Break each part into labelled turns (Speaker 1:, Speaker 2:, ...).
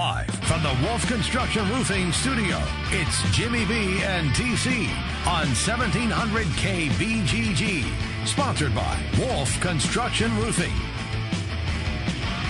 Speaker 1: Live from the Wolf Construction Roofing Studio, it's Jimmy B and TC on 1700 KBGG. Sponsored by Wolf Construction Roofing.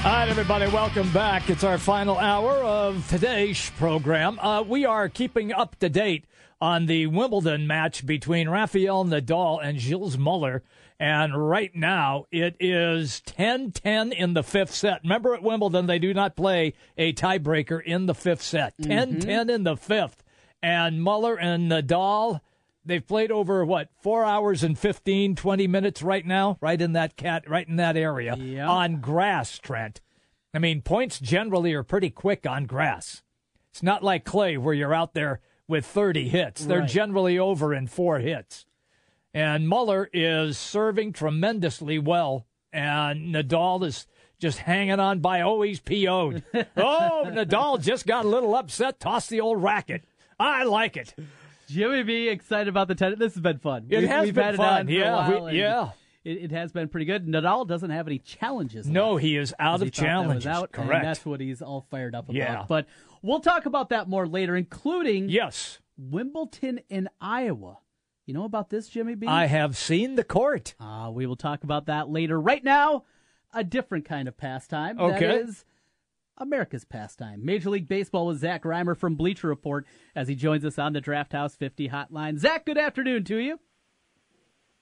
Speaker 2: All right, everybody, welcome back. It's our final hour of today's program. Uh, we are keeping up to date on the Wimbledon match between Rafael Nadal and Gilles Muller. And right now, it is 10 10 in the fifth set. Remember at Wimbledon, they do not play a tiebreaker in the fifth set. 10 mm-hmm. 10 in the fifth. And Muller and Nadal, they've played over what, four hours and 15, 20 minutes right now, right in that cat, right in that area yep. on grass, Trent. I mean, points generally are pretty quick on grass. It's not like clay where you're out there with 30 hits. They're right. generally over in four hits. And Muller is serving tremendously well, and Nadal is just hanging on by oh he's PO'd. oh, Nadal just got a little upset, tossed the old racket. I like it.
Speaker 3: Jimmy B excited about the tennis. This has been fun.
Speaker 2: It we, has we've been had fun. It yeah,
Speaker 3: we,
Speaker 2: yeah.
Speaker 3: It, it, has been pretty good. Nadal doesn't have any challenges.
Speaker 2: No, he is out of challenges. Out, Correct.
Speaker 3: that's what he's all fired up about. Yeah. But we'll talk about that more later, including
Speaker 2: yes,
Speaker 3: Wimbledon in Iowa. You know about this, Jimmy B?
Speaker 2: I have seen the court.
Speaker 3: Uh, we will talk about that later. Right now, a different kind of pastime. Okay. That is America's pastime. Major League Baseball with Zach Rymer from Bleacher Report as he joins us on the Draft House 50 hotline. Zach, good afternoon to you.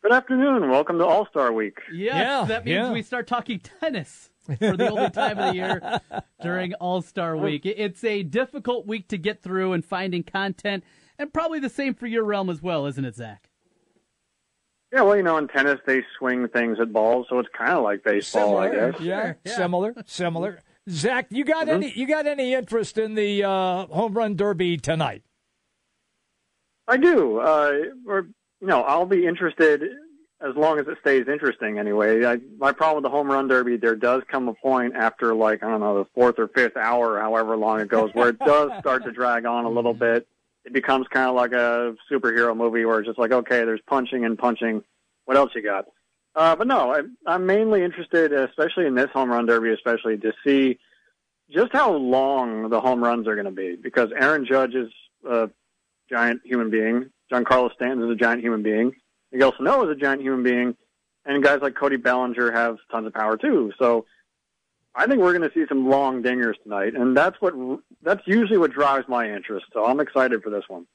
Speaker 4: Good afternoon. Welcome to All Star Week.
Speaker 3: Yes, yeah, that means yeah. we start talking tennis for the only time of the year during All Star Week. It's a difficult week to get through and finding content and probably the same for your realm as well, isn't it, Zach?
Speaker 4: Yeah, well, you know, in tennis they swing things at balls, so it's kind of like baseball,
Speaker 2: similar,
Speaker 4: I guess.
Speaker 2: Yeah, yeah, similar, similar. Zach, you got mm-hmm. any? You got any interest in the uh, home run derby tonight?
Speaker 4: I do. Uh, or you know, I'll be interested as long as it stays interesting. Anyway, I, my problem with the home run derby, there does come a point after like I don't know the fourth or fifth hour, however long it goes, where it does start to drag on a little bit it becomes kind of like a superhero movie where it's just like, okay, there's punching and punching. What else you got? Uh, but no, I, I'm mainly interested, especially in this home run derby, especially to see just how long the home runs are going to be because Aaron Judge is a giant human being. Giancarlo Stanton is a giant human being. Miguel Sano is a giant human being. And guys like Cody Bellinger have tons of power too. So I think we're going to see some long dingers tonight, and that's what that's usually what drives my interest. So I'm excited for this one.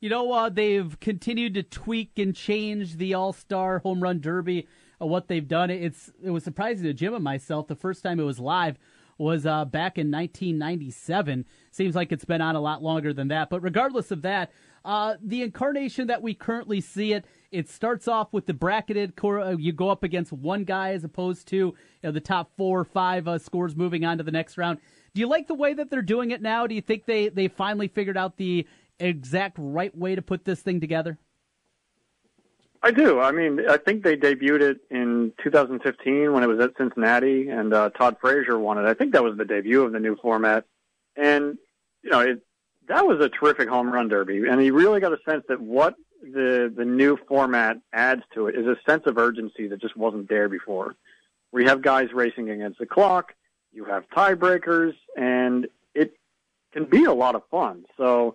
Speaker 3: You know, uh, they've continued to tweak and change the All Star Home Run Derby. Uh, what they've done, it's it was surprising to Jim and myself. The first time it was live was uh, back in 1997. Seems like it's been on a lot longer than that. But regardless of that, uh, the incarnation that we currently see it, it starts off with the bracketed. core. you go up against one guy as opposed to you know, the top four or five uh, scores moving on to the next round. Do you like the way that they're doing it now? Do you think they, they finally figured out the exact right way to put this thing together?
Speaker 4: I do. I mean, I think they debuted it in 2015 when it was at Cincinnati, and uh, Todd Frazier won it. I think that was the debut of the new format, and you know, it, that was a terrific home run derby, and you really got a sense that what the the new format adds to it is a sense of urgency that just wasn't there before. We have guys racing against the clock, you have tiebreakers, and it can be a lot of fun. So,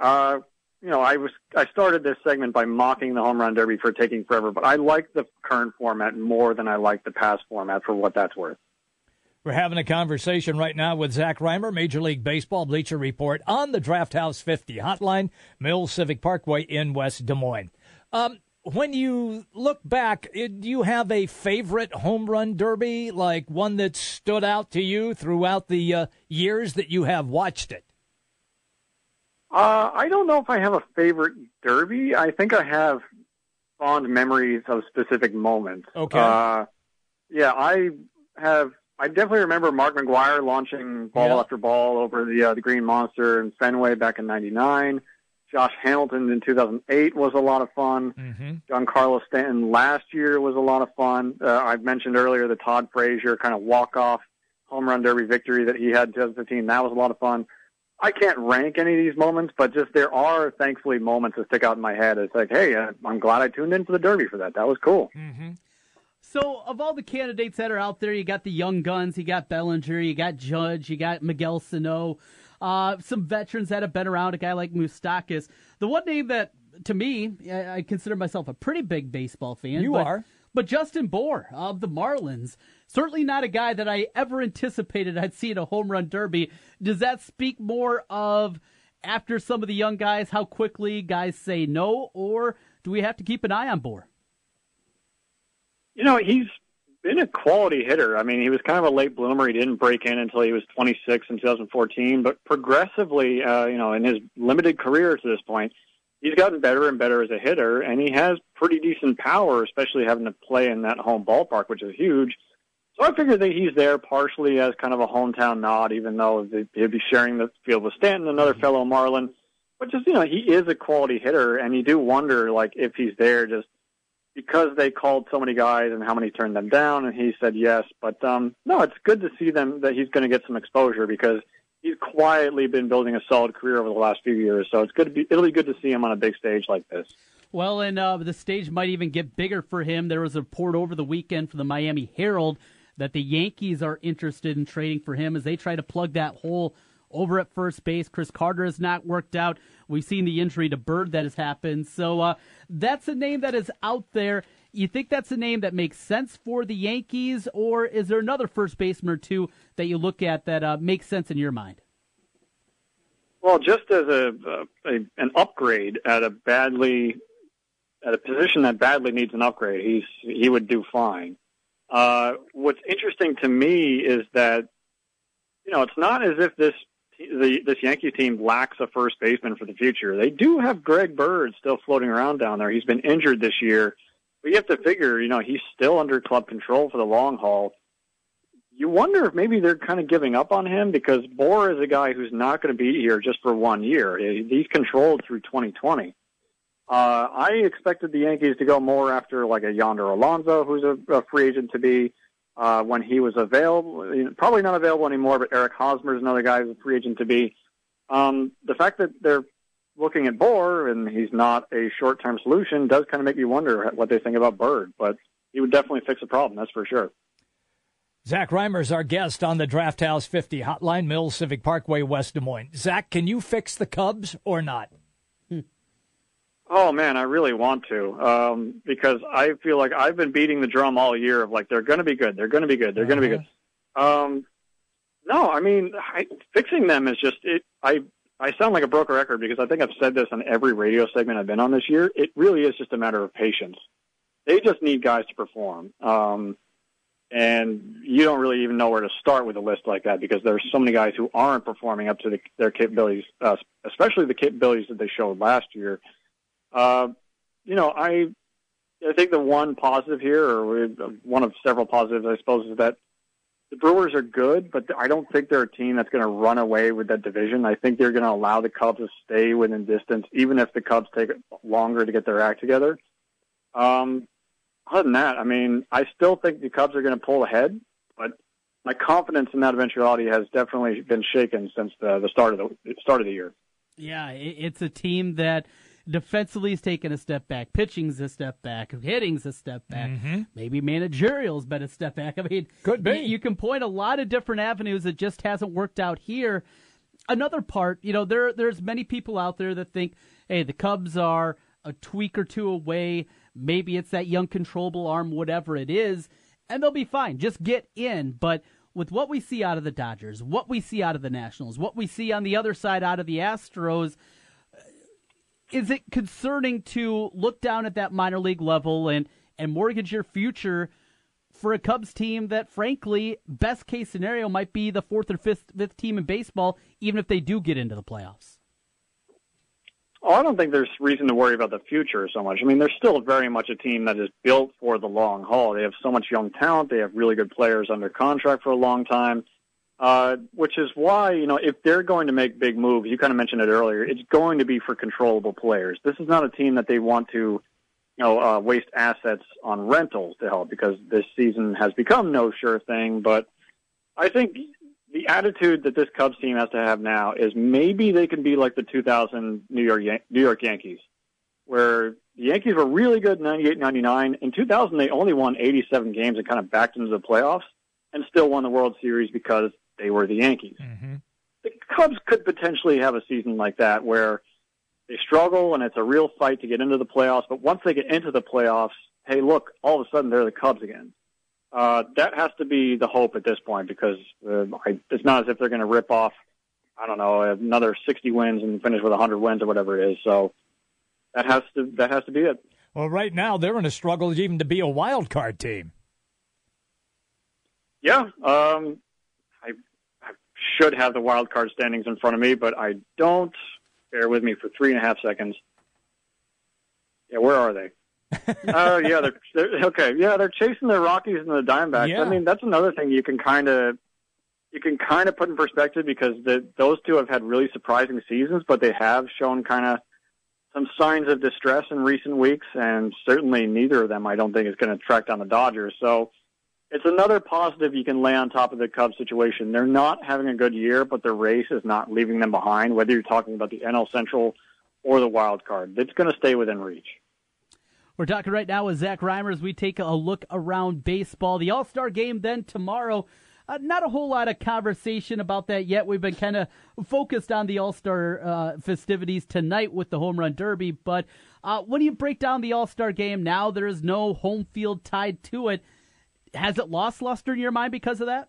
Speaker 4: uh, you know, I was I started this segment by mocking the home run derby for taking forever, but I like the current format more than I like the past format for what that's worth.
Speaker 2: We're having a conversation right now with Zach Rymer, Major League Baseball Bleacher Report on the Draft House 50 hotline, Mills Civic Parkway in West Des Moines. Um, when you look back, do you have a favorite home run derby, like one that stood out to you throughout the uh, years that you have watched it?
Speaker 4: Uh, I don't know if I have a favorite derby. I think I have fond memories of specific moments.
Speaker 2: Okay.
Speaker 4: Uh, yeah, I have I definitely remember Mark McGwire launching ball yeah. after ball over the uh, the Green Monster in Fenway back in '99. Josh Hamilton in 2008 was a lot of fun. Mm-hmm. Giancarlo Stanton last year was a lot of fun. Uh, I mentioned earlier the Todd Frazier kind of walk off home run derby victory that he had in 2015. That was a lot of fun. I can't rank any of these moments, but just there are thankfully moments that stick out in my head. It's like, hey, uh, I'm glad I tuned in for the Derby for that. That was cool.
Speaker 2: Mm-hmm.
Speaker 3: So, of all the candidates that are out there, you got the young guns, you got Bellinger, you got Judge, you got Miguel Sano, uh, some veterans that have been around, a guy like Moustakas. The one name that, to me, I consider myself a pretty big baseball fan.
Speaker 2: You
Speaker 3: but,
Speaker 2: are.
Speaker 3: But Justin Bour of the Marlins, certainly not a guy that I ever anticipated I'd see in a home run derby. Does that speak more of after some of the young guys, how quickly guys say no, or do we have to keep an eye on Bour?
Speaker 4: You know, he's been a quality hitter. I mean, he was kind of a late bloomer. He didn't break in until he was 26 in 2014, but progressively, uh, you know, in his limited career to this point, he's gotten better and better as a hitter, and he has pretty decent power, especially having to play in that home ballpark, which is huge. So I figure that he's there partially as kind of a hometown nod, even though he'd be sharing the field with Stanton, another mm-hmm. fellow Marlin. But just you know, he is a quality hitter, and you do wonder like if he's there just because they called so many guys and how many turned them down, and he said yes. But um, no, it's good to see them that he's going to get some exposure because he's quietly been building a solid career over the last few years. So it's good to be it'll be good to see him on a big stage like this.
Speaker 3: Well, and uh, the stage might even get bigger for him. There was a report over the weekend from the Miami Herald that the Yankees are interested in trading for him as they try to plug that hole over at first base. Chris Carter has not worked out. We've seen the injury to Bird that has happened. So uh, that's a name that is out there. You think that's a name that makes sense for the Yankees, or is there another first baseman or two that you look at that uh, makes sense in your mind?
Speaker 4: Well, just as a, a, an upgrade at a badly at a position that badly needs an upgrade, he's he would do fine. Uh, what's interesting to me is that you know it's not as if this the, this Yankee team lacks a first baseman for the future. They do have Greg Bird still floating around down there. He's been injured this year, but you have to figure, you know, he's still under club control for the long haul. You wonder if maybe they're kind of giving up on him because Bour is a guy who's not going to be here just for one year. He's controlled through 2020. Uh, I expected the Yankees to go more after like a Yonder Alonso, who's a, a free agent to be uh, when he was available. Probably not available anymore, but Eric Hosmer is another guy who's a free agent to be. Um, the fact that they're looking at Bour and he's not a short-term solution does kind of make you wonder what they think about Bird, but he would definitely fix the problem, that's for sure.
Speaker 2: Zach Rymer is our guest on the Draft House 50 Hotline, Mills Civic Parkway, West Des Moines. Zach, can you fix the Cubs or not?
Speaker 4: Oh man, I really want to um, because I feel like I've been beating the drum all year of like they're going to be good, they're going to be good, they're uh-huh. going to be good. Um, no, I mean I, fixing them is just it. I I sound like a broken record because I think I've said this on every radio segment I've been on this year. It really is just a matter of patience. They just need guys to perform, um, and you don't really even know where to start with a list like that because there's so many guys who aren't performing up to the, their capabilities, uh, especially the capabilities that they showed last year. Uh, you know, I I think the one positive here, or one of several positives, I suppose, is that the Brewers are good, but I don't think they're a team that's going to run away with that division. I think they're going to allow the Cubs to stay within distance, even if the Cubs take longer to get their act together. Um, other than that, I mean, I still think the Cubs are going to pull ahead, but my confidence in that eventuality has definitely been shaken since the, the start of the start of the year.
Speaker 3: Yeah, it's a team that defensively is taking a step back, pitching's a step back, hitting's a step back, mm-hmm. maybe managerial's been a step back. I mean,
Speaker 2: could be.
Speaker 3: You, you can point a lot of different avenues that just hasn't worked out here. Another part, you know, there there's many people out there that think, hey, the Cubs are a tweak or two away. Maybe it's that young controllable arm, whatever it is, and they'll be fine. Just get in. But with what we see out of the Dodgers, what we see out of the Nationals, what we see on the other side out of the Astros, is it concerning to look down at that minor league level and and mortgage your future for a Cubs team that, frankly, best case scenario might be the fourth or fifth fifth team in baseball, even if they do get into the playoffs?
Speaker 4: Oh, I don't think there's reason to worry about the future so much. I mean, they're still very much a team that is built for the long haul. They have so much young talent. They have really good players under contract for a long time. Uh, which is why, you know, if they're going to make big moves, you kind of mentioned it earlier, it's going to be for controllable players. This is not a team that they want to, you know, uh, waste assets on rentals to help because this season has become no sure thing. But I think the attitude that this Cubs team has to have now is maybe they can be like the 2000 New York Yan- New York Yankees, where the Yankees were really good in 98, 99. In 2000, they only won 87 games and kind of backed into the playoffs and still won the World Series because they were the Yankees.
Speaker 2: Mm-hmm.
Speaker 4: The Cubs could potentially have a season like that where they struggle and it's a real fight to get into the playoffs, but once they get into the playoffs, hey, look, all of a sudden they're the Cubs again. Uh, that has to be the hope at this point because uh, I, it's not as if they're going to rip off, I don't know, another 60 wins and finish with 100 wins or whatever it is. So that has to that has to be it.
Speaker 2: Well, right now they're in a struggle even to be a wild card team.
Speaker 4: Yeah, um, should have the wild card standings in front of me, but I don't. Bear with me for three and a half seconds. Yeah, where are they? Oh, uh, yeah, they're, they're okay. Yeah, they're chasing the Rockies and the Diamondbacks.
Speaker 2: Yeah.
Speaker 4: I mean, that's another thing you can kind of you can kind of put in perspective because the, those two have had really surprising seasons, but they have shown kind of some signs of distress in recent weeks, and certainly neither of them, I don't think, is going to track down the Dodgers. So it's another positive you can lay on top of the Cubs situation. They're not having a good year, but the race is not leaving them behind, whether you're talking about the NL Central or the wild card. It's going to stay within reach.
Speaker 3: We're talking right now with Zach Rymer as we take a look around baseball. The All Star game then tomorrow. Uh, not a whole lot of conversation about that yet. We've been kind of focused on the All Star uh, festivities tonight with the Home Run Derby. But uh, when you break down the All Star game, now there is no home field tied to it. Has it lost luster in your mind because of that?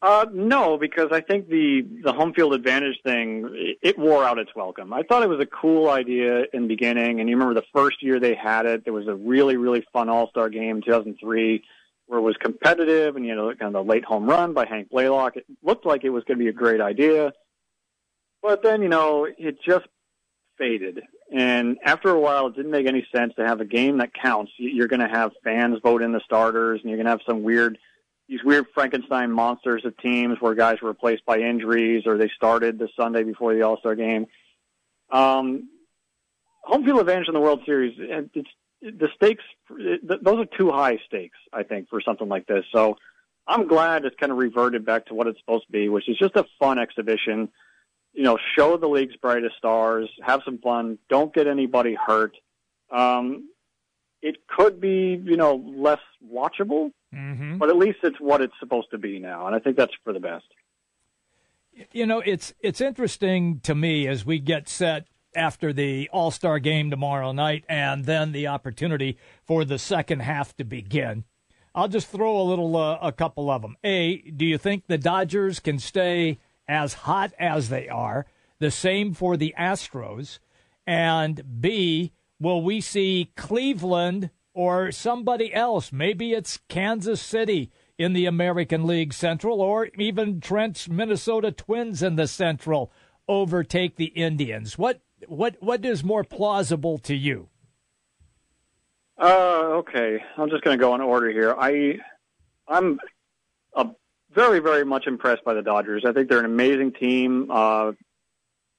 Speaker 4: Uh, no, because I think the the home field advantage thing it wore out its welcome. I thought it was a cool idea in the beginning, and you remember the first year they had it. There was a really really fun All Star game in 2003 where it was competitive, and you know kind of the late home run by Hank Blalock. It looked like it was going to be a great idea, but then you know it just faded. And after a while, it didn't make any sense to have a game that counts. You're going to have fans vote in the starters, and you're going to have some weird these weird Frankenstein monsters of teams where guys were replaced by injuries or they started the Sunday before the All Star game. Um, home field advantage in the World Series, it's the stakes. Those are too high stakes, I think, for something like this. So I'm glad it's kind of reverted back to what it's supposed to be, which is just a fun exhibition. You know, show the league's brightest stars, have some fun, don't get anybody hurt. Um, it could be, you know, less watchable,
Speaker 2: mm-hmm.
Speaker 4: but at least it's what it's supposed to be now, and I think that's for the best.
Speaker 2: You know, it's it's interesting to me as we get set after the All Star game tomorrow night, and then the opportunity for the second half to begin. I'll just throw a little, uh, a couple of them. A, do you think the Dodgers can stay as hot as they are? The same for the Astros, and B, will we see Cleveland or somebody else? Maybe it's Kansas City in the American League Central, or even Trent's Minnesota Twins in the Central overtake the Indians. What what what is more plausible to you?
Speaker 4: Uh, okay, I'm just going to go in order here. I I'm a very very much impressed by the Dodgers. I think they're an amazing team. Uh,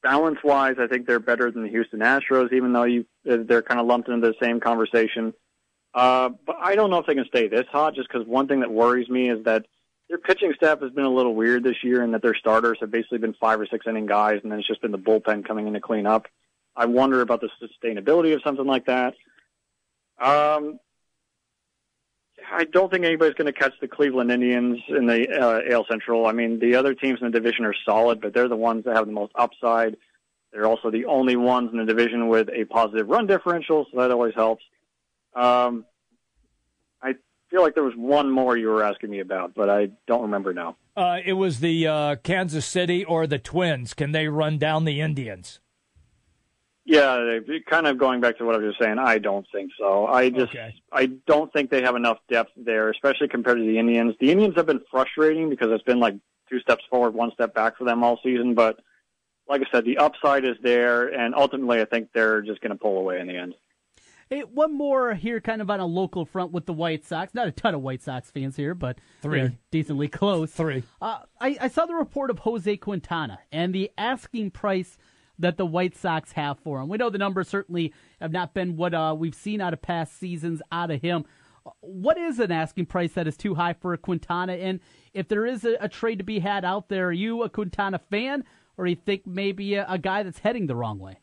Speaker 4: balance wise, I think they're better than the Houston Astros, even though you they're kind of lumped into the same conversation. Uh, but I don't know if they can stay this hot. Just because one thing that worries me is that their pitching staff has been a little weird this year, and that their starters have basically been five or six inning guys, and then it's just been the bullpen coming in to clean up. I wonder about the sustainability of something like that. Um, I don't think anybody's going to catch the Cleveland Indians in the uh, AL Central. I mean, the other teams in the division are solid, but they're the ones that have the most upside. They're also the only ones in the division with a positive run differential, so that always helps. Um, I feel like there was one more you were asking me about, but I don't remember now.
Speaker 2: Uh, it was the uh, Kansas City or the Twins. Can they run down the Indians?
Speaker 4: Yeah, kind of going back to what I was just saying. I don't think so. I just
Speaker 2: Okay.
Speaker 4: I don't think they have enough depth there, especially compared to the Indians. The Indians have been frustrating because it's been like two steps forward, one step back for them all season. But like I said, the upside is there, and ultimately, I think they're just going to pull away in the end.
Speaker 3: Hey, one more here, kind of on a local front with the White Sox. Not a ton of White Sox fans here, but
Speaker 2: Three.
Speaker 3: they're decently close.
Speaker 2: Three.
Speaker 3: Uh, I, I saw the report of Jose Quintana and the asking price that the White Sox have for him. We know the numbers certainly have not been what uh, we've seen out of past seasons out of him. What is an asking price that is too high for Quintana? And if there is a, a trade to be had out there, are you a Quintana fan, or you think maybe a, a guy that's heading the wrong way?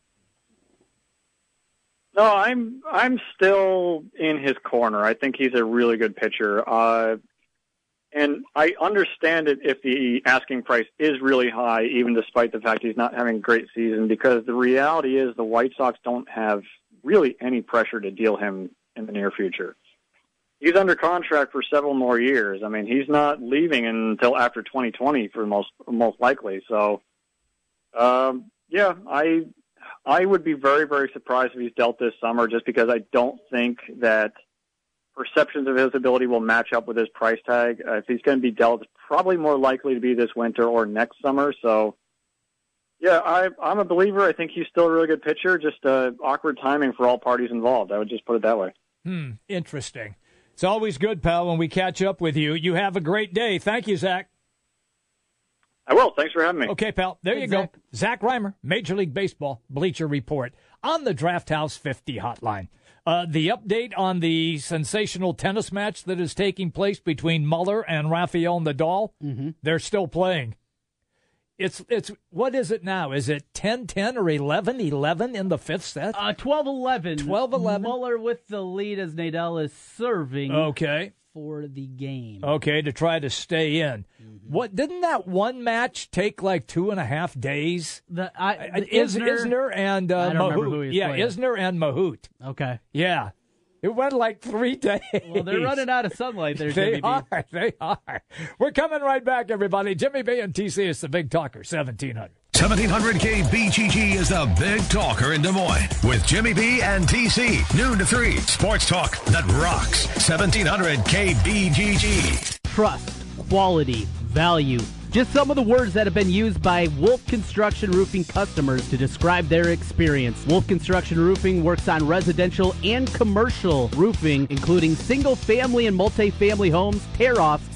Speaker 4: No, I'm I'm still in his corner. I think he's a really good pitcher. Uh, and I understand it if the asking price is really high, even despite the fact he's not having a great season, because the reality is the White Sox don't have really any pressure to deal him in the near future. He's under contract for several more years. I mean, he's not leaving until after 2020 for most most likely. So, um, yeah, I I would be very very surprised if he's dealt this summer, just because I don't think that perceptions of his ability will match up with his price tag. Uh, if he's going to be dealt, it's probably more likely to be this winter or next summer. So, yeah, I, I'm a believer. I think he's still a really good pitcher. Just uh, awkward timing for all parties involved. I would just put it that way.
Speaker 2: Hmm. Interesting. It's always good, pal, when we catch up with you. You have a great day. Thank you, Zach.
Speaker 4: I will. Thanks for having me.
Speaker 2: Okay, pal. There you go. Zach Rymer, Major League Baseball, Bleacher Report on the Draft House 50 hotline. Uh, the update on the sensational tennis match that is taking place between Muller and Rafael Nadal.
Speaker 3: Mm-hmm.
Speaker 2: They're still playing. It's it's what is it now? Is it 10-10 or 11-11 in the fifth set?
Speaker 3: Uh, 12-11.
Speaker 2: 12-11.
Speaker 3: Muller with the lead as Nadal is serving.
Speaker 2: Okay.
Speaker 3: For the game.
Speaker 2: Okay, to try to stay in. Mm-hmm. What didn't that one match take like two and a half days?
Speaker 3: The, I, the
Speaker 2: Is,
Speaker 3: Isner,
Speaker 2: Isner and uh,
Speaker 3: I don't remember
Speaker 2: Mahut.
Speaker 3: who he's
Speaker 2: yeah,
Speaker 3: playing.
Speaker 2: Isner and Mahut.
Speaker 3: Okay.
Speaker 2: Yeah. It went like three days.
Speaker 3: Well, they're running out of sunlight there,
Speaker 2: They
Speaker 3: Jimmy B.
Speaker 2: are. They are. We're coming right back, everybody. Jimmy B and TC is the Big Talker, 1700.
Speaker 1: 1700K BGG is the big talker in Des Moines with Jimmy B and TC. Noon to 3. Sports talk that rocks. 1700 KBGG.
Speaker 3: Trust, quality, value. Just some of the words that have been used by Wolf Construction Roofing customers to describe their experience. Wolf Construction Roofing works on residential and commercial roofing, including single family and multi-family homes, tear offs,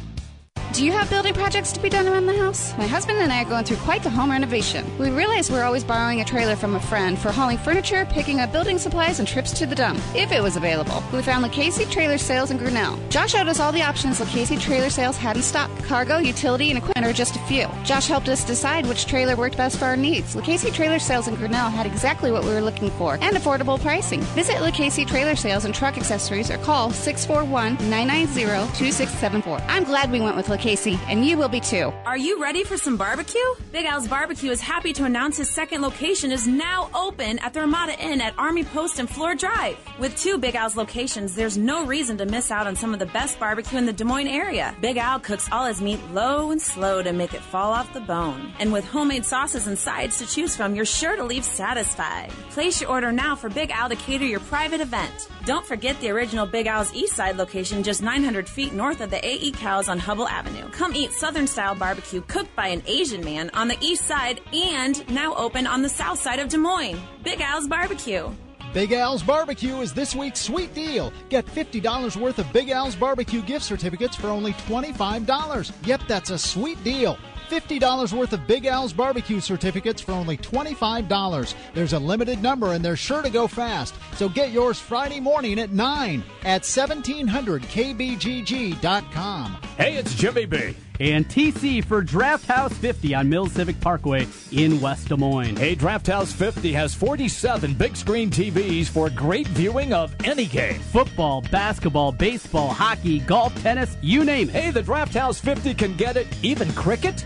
Speaker 5: Do you have building projects to be done around the house? My husband and I are going through quite the home renovation. We realize we're always borrowing a trailer from a friend for hauling furniture, picking up building supplies, and trips to the dump, if it was available. We found Lucchese Trailer Sales in Grinnell. Josh showed us all the options Lucchese Trailer Sales had in stock. Cargo, utility, and equipment are just a few. Josh helped us decide which trailer worked best for our needs. Lucchese Trailer Sales in Grinnell had exactly what we were looking for and affordable pricing. Visit Lucchese Trailer Sales and Truck Accessories or call 641 990 2674. I'm glad we went with Lucchese, and you will be too.
Speaker 6: Are you ready for some barbecue? Big Al's Barbecue is happy to announce his second location is now open at the Ramada Inn at Army Post and Fleur Drive. With two Big Al's locations, there's no reason to miss out on some of the best barbecue in the Des Moines area. Big Al cooks all his meat low and slow to make it fall off the bone. And with homemade sauces and sides to choose from, you're sure to leave satisfied. Place your order now for Big Al to cater your private event. Don't forget the original Big Al's East Side location just 900 feet north of the AE Cows on Hubbell Avenue. Come eat Southern style barbecue cooked by an Asian man on the east side and now open on the south side of Des Moines. Big Al's Barbecue.
Speaker 7: Big Al's Barbecue is this week's sweet deal. Get $50 worth of Big Al's Barbecue gift certificates for only $25. Yep, that's a sweet deal. $50 worth of Big Al's barbecue certificates for only $25. There's a limited number and they're sure to go fast. So get yours Friday morning at 9 at 1700kbgg.com.
Speaker 2: Hey, it's Jimmy B.
Speaker 3: And TC for Draft House 50 on Mills Civic Parkway in West Des Moines.
Speaker 2: Hey, Draft House 50 has 47 big screen TVs for great viewing of any game.
Speaker 3: Football, basketball, baseball, hockey, golf, tennis, you name it.
Speaker 2: Hey, the Draft House 50 can get it, even cricket.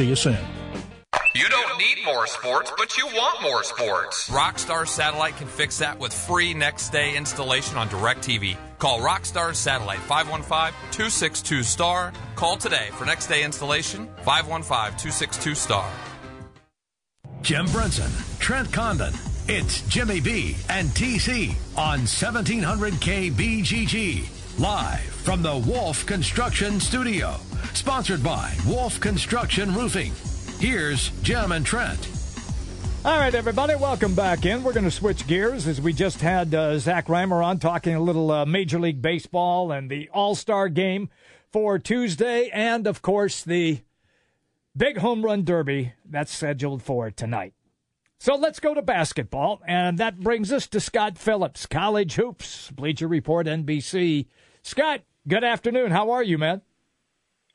Speaker 8: See you soon.
Speaker 9: You don't need more sports, but you want more sports. Rockstar Satellite can fix that with free next day installation on DirecTV. Call Rockstar Satellite 515 262 STAR. Call today for next day installation 515 262 STAR.
Speaker 1: Jim Brunson, Trent Condon. It's Jimmy B and TC on 1700 KBGG. Live from the Wolf Construction Studio. Sponsored by Wolf Construction Roofing. Here's Jim and Trent.
Speaker 2: All right, everybody, welcome back in. We're going to switch gears as we just had uh, Zach Rymer on talking a little uh, Major League Baseball and the All Star game for Tuesday, and of course, the big home run derby that's scheduled for tonight. So let's go to basketball, and that brings us to Scott Phillips, College Hoops, Bleacher Report, NBC. Scott, good afternoon. How are you, man?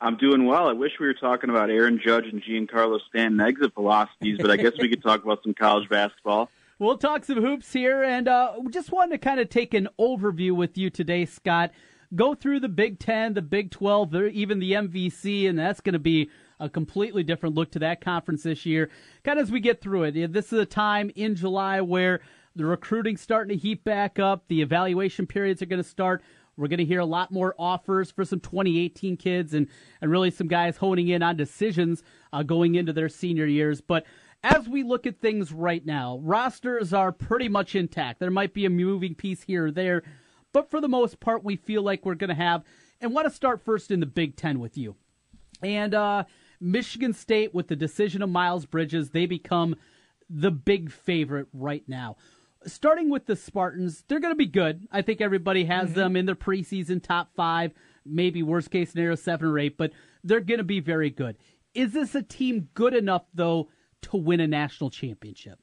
Speaker 10: I'm doing well. I wish we were talking about Aaron Judge and Giancarlo Stanton exit velocities, but I guess we could talk about some college basketball.
Speaker 3: We'll talk some hoops here, and uh, just wanted to kind of take an overview with you today, Scott. Go through the Big Ten, the Big Twelve, even the MVC, and that's going to be a completely different look to that conference this year. Kind of as we get through it, this is a time in July where the recruiting's starting to heat back up. The evaluation periods are going to start. We're going to hear a lot more offers for some 2018 kids and, and really some guys honing in on decisions uh, going into their senior years. But as we look at things right now, rosters are pretty much intact. There might be a moving piece here or there, but for the most part, we feel like we're going to have. And want to start first in the Big Ten with you. And uh, Michigan State, with the decision of Miles Bridges, they become the big favorite right now starting with the Spartans, they're going to be good. I think everybody has mm-hmm. them in their preseason top five, maybe worst case scenario seven or eight, but they're going to be very good. Is this a team good enough though to win a national championship?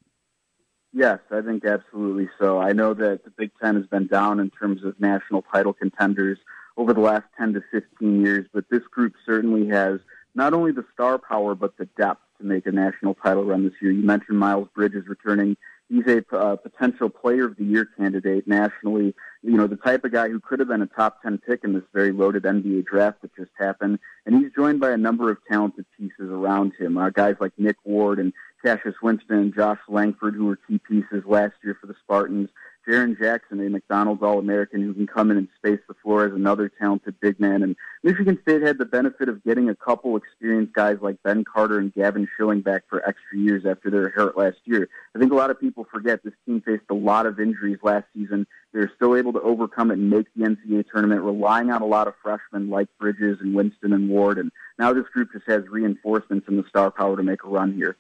Speaker 10: Yes, I think absolutely so. I know that the Big Ten has been down in terms of national title contenders over the last 10 to 15 years, but this group certainly has not only the star power, but the depth to make a national title run this year. You mentioned Miles Bridges returning he's a uh, potential player of the year candidate nationally. You know, the type of guy who could have been a top 10 pick in this very loaded NBA draft that just happened. And he's joined by a number of talented pieces around him. Uh, guys like Nick Ward and Cassius Winston and Josh Langford, who were key pieces last year for the Spartans. Jaren Jackson, a McDonald's All-American who can come in and space the floor as another talented big man. And Michigan State had the benefit of getting a couple experienced guys like Ben Carter and Gavin Schilling back for extra years after their hurt last year. I think a lot of people forget this team faced a lot of injuries last season. They're still able to overcome it and make the NCAA tournament, relying on a lot of freshmen like Bridges and Winston and Ward. And now this group just has reinforcements and the star power to make a run here.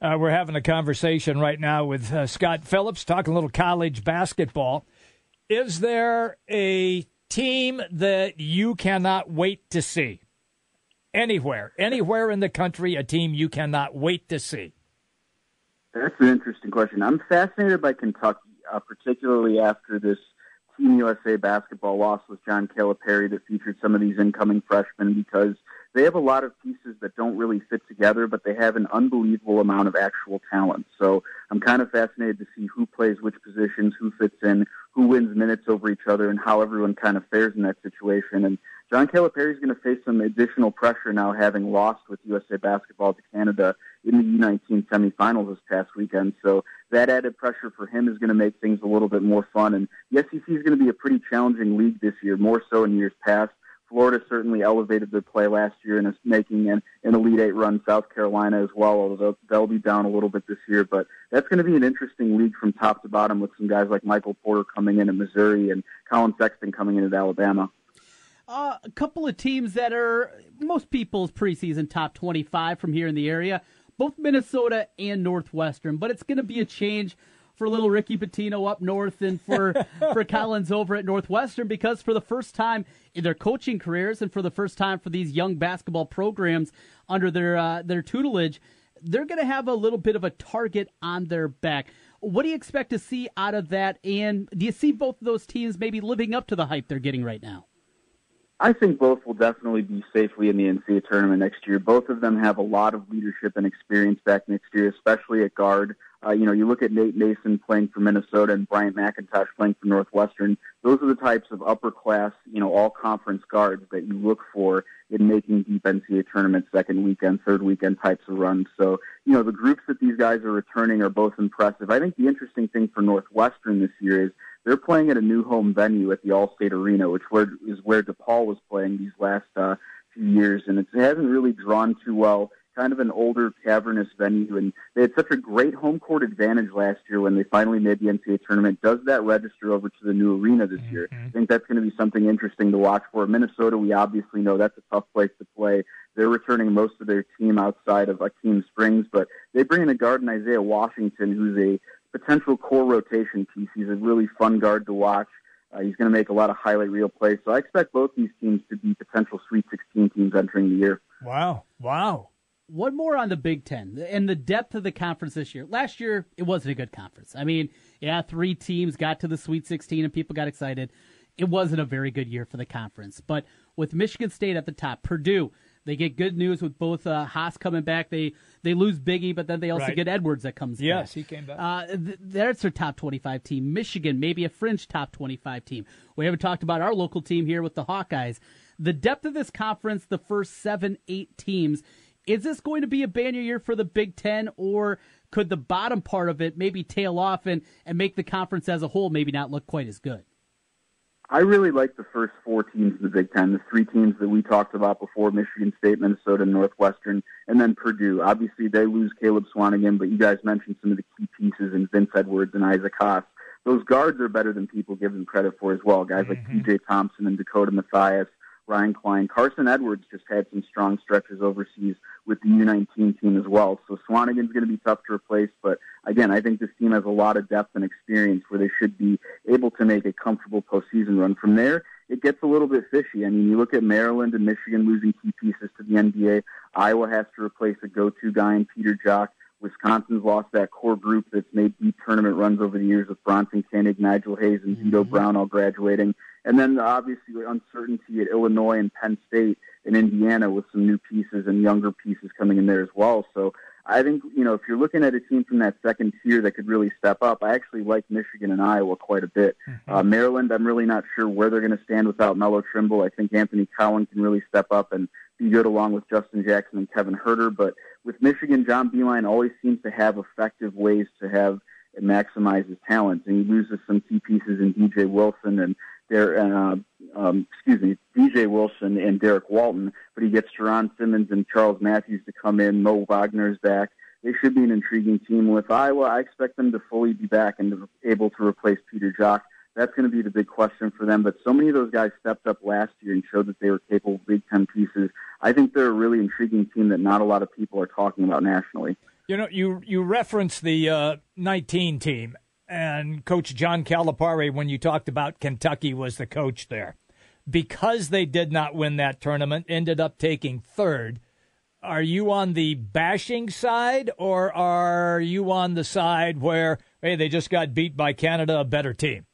Speaker 2: Uh, we're having a conversation right now with uh, Scott Phillips, talking a little college basketball. Is there a team that you cannot wait to see? Anywhere, anywhere in the country, a team you cannot wait to see?
Speaker 10: That's an interesting question. I'm fascinated by Kentucky, uh, particularly after this Team USA basketball loss with John Calipari that featured some of these incoming freshmen because – they have a lot of pieces that don't really fit together, but they have an unbelievable amount of actual talent. So I'm kind of fascinated to see who plays which positions, who fits in, who wins minutes over each other, and how everyone kind of fares in that situation. And John Calipari is going to face some additional pressure now, having lost with USA Basketball to Canada in the U19 semifinals this past weekend. So that added pressure for him is going to make things a little bit more fun. And the SEC is going to be a pretty challenging league this year, more so in years past. Florida certainly elevated their play last year and is making an, an Elite Eight run. South Carolina as well, although they'll be down a little bit this year. But that's going to be an interesting league from top to bottom with some guys like Michael Porter coming in at Missouri and Collin Sexton coming in at Alabama.
Speaker 3: Uh, a couple of teams that are most people's preseason top 25 from here in the area, both Minnesota and Northwestern. But it's going to be a change for little Ricky Pitino up north and for for Collins over at Northwestern because for the first time in their coaching careers and for the first time for these young basketball programs under their uh, their tutelage, they're going to have a little bit of a target on their back. What do you expect to see out of that? And do you see both of those teams maybe living up to the hype they're getting right now?
Speaker 10: I think both will definitely be safely in the NCAA tournament next year. Both of them have a lot of leadership and experience back next year, especially at guard. Uh, you know, you look at Nate Mason playing for Minnesota and Bryant McIntosh playing for Northwestern. Those are the types of upper class, you know, all conference guards that you look for in making deep NCAA tournament second weekend, third weekend types of runs. So, you know, the groups that these guys are returning are both impressive. I think the interesting thing for Northwestern this year is they're playing at a new home venue at the Allstate Arena, which where, is where DePaul was playing these last uh, few years, and it hasn't really drawn too well. Kind of an older, cavernous venue, and they had such a great home court advantage last year when they finally made the NCAA tournament. Does that register over to the new arena this year? Mm-hmm. I think that's going to be something interesting to watch for. Minnesota, we obviously know that's a tough place to play. They're returning most of their team outside of Akeem Springs, but they bring in a guard in Isaiah Washington, who's a potential core rotation piece. He's a really fun guard to watch. Uh, he's going to make a lot of highlight reel plays. So I expect both these teams to be potential Sweet 16 teams entering the year.
Speaker 2: Wow. Wow.
Speaker 3: One more on the Big Ten and the depth of the conference this year. Last year, it wasn't a good conference. I mean, yeah, three teams got to the Sweet 16 and people got excited. It wasn't a very good year for the conference. But with Michigan State at the top, Purdue, they get good news with both uh, Haas coming back. They they lose Biggie, but then they also
Speaker 2: right.
Speaker 3: get Edwards that comes
Speaker 2: yes,
Speaker 3: back.
Speaker 2: he came back.
Speaker 3: Uh, th- that's their top 25 team. Michigan, maybe a fringe top 25 team. We haven't talked about our local team here with the Hawkeyes. The depth of this conference, the first seven, eight teams, is this going to be a banner year for the Big Ten, or could the bottom part of it maybe tail off and, and make the conference as a whole maybe not look quite as good?
Speaker 10: I really like the first four teams in the Big Ten, the three teams that we talked about before, Michigan State, Minnesota, Northwestern, and then Purdue. Obviously, they lose Caleb Swanigan, but you guys mentioned some of the key pieces in Vince Edwards and Isaac Haas. Those guards are better than people give them credit for as well. Guys mm-hmm. like P.J. Thompson and Dakota Mathias, Ryan Cline. Carson Edwards just had some strong stretches overseas with the U19 team as well. So Swanigan's going to be tough to replace, but again, I think this team has a lot of depth and experience where they should be able to make a comfortable postseason run. From there, it gets a little bit fishy. I mean, you look at Maryland and Michigan losing key pieces to the NBA. Iowa has to replace a go-to guy in Peter Jok. Wisconsin's lost that core group that's made deep tournament runs over the years with Bronson Koenig, Nigel Hayes, and Vito mm-hmm. Brown all graduating. And then obviously the uncertainty at Illinois and Penn State and Indiana with some new pieces and younger pieces coming in there as well. So I think, you know, if you're looking at a team from that second tier that could really step up, I actually like Michigan and Iowa quite a bit. Mm-hmm. Uh, Maryland, I'm really not sure where they're going to stand without Melo Trimble. I think Anthony Cowan can really step up and be good along with Justin Jackson and Kevin Huerter. But with Michigan, John Beilein always seems to have effective ways to have and maximize his talents, and he loses some key pieces in DJ Wilson and there, uh, um, excuse me, DJ Wilson and Derrick Walton, but he gets Jaaron Simmons and Charles Matthews to come in. Mo Wagner's back. They should be an intriguing team. With Iowa, I expect them to fully be back and to, able to replace Peter Jok. That's going to be the big question for them. But so many of those guys stepped up last year and showed that they were capable Big Ten pieces. I think they're a really intriguing team that not a lot of people are talking about nationally.
Speaker 2: You know, you you reference the uh, 19 team, and Coach John Calipari, when you talked about Kentucky, was the coach there. Because they did not win that tournament, ended up taking third. Are you on the bashing side, or are you on the side where, hey, they just got beat by Canada, a better team?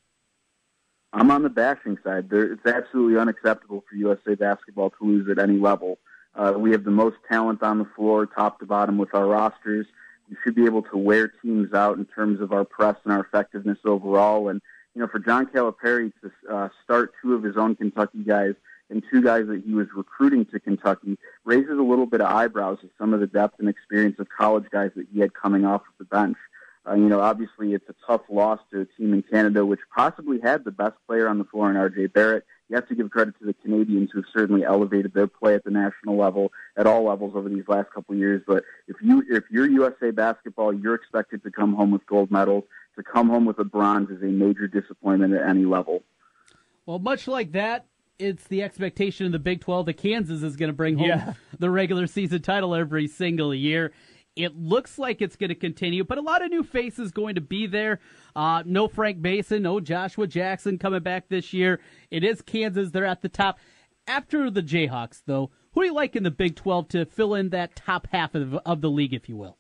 Speaker 10: I'm on the bashing side. There, it's absolutely unacceptable for USA basketball to lose at any level. Uh, we have the most talent on the floor, top to bottom, with our rosters we should be able to wear teams out in terms of our press and our effectiveness overall. And you know, for John Calipari to uh, start two of his own Kentucky guys and two guys that he was recruiting to Kentucky raises a little bit of eyebrows at some of the depth and experience of college guys that he had coming off of the bench. Uh, you know, obviously it's a tough loss to a team in Canada which possibly had the best player on the floor in R.J. Barrett you have to give credit to the Canadians who've certainly elevated their play at the national level at all levels over these last couple of years. But if you if you're USA basketball, you're expected to come home with gold medals. To come home with a bronze is a major disappointment at any level.
Speaker 3: Well, much like that, it's the expectation in the Big 12 that Kansas is going to bring home
Speaker 2: yeah.
Speaker 3: the regular season title every single year. It looks like it's going to continue, but a lot of new faces going to be there. Uh, no Frank Mason, no Joshua Jackson coming back this year. It is Kansas. They're at the top. After the Jayhawks, though, who do you like in the Big 12 to fill in that top half of, of the league, if you will?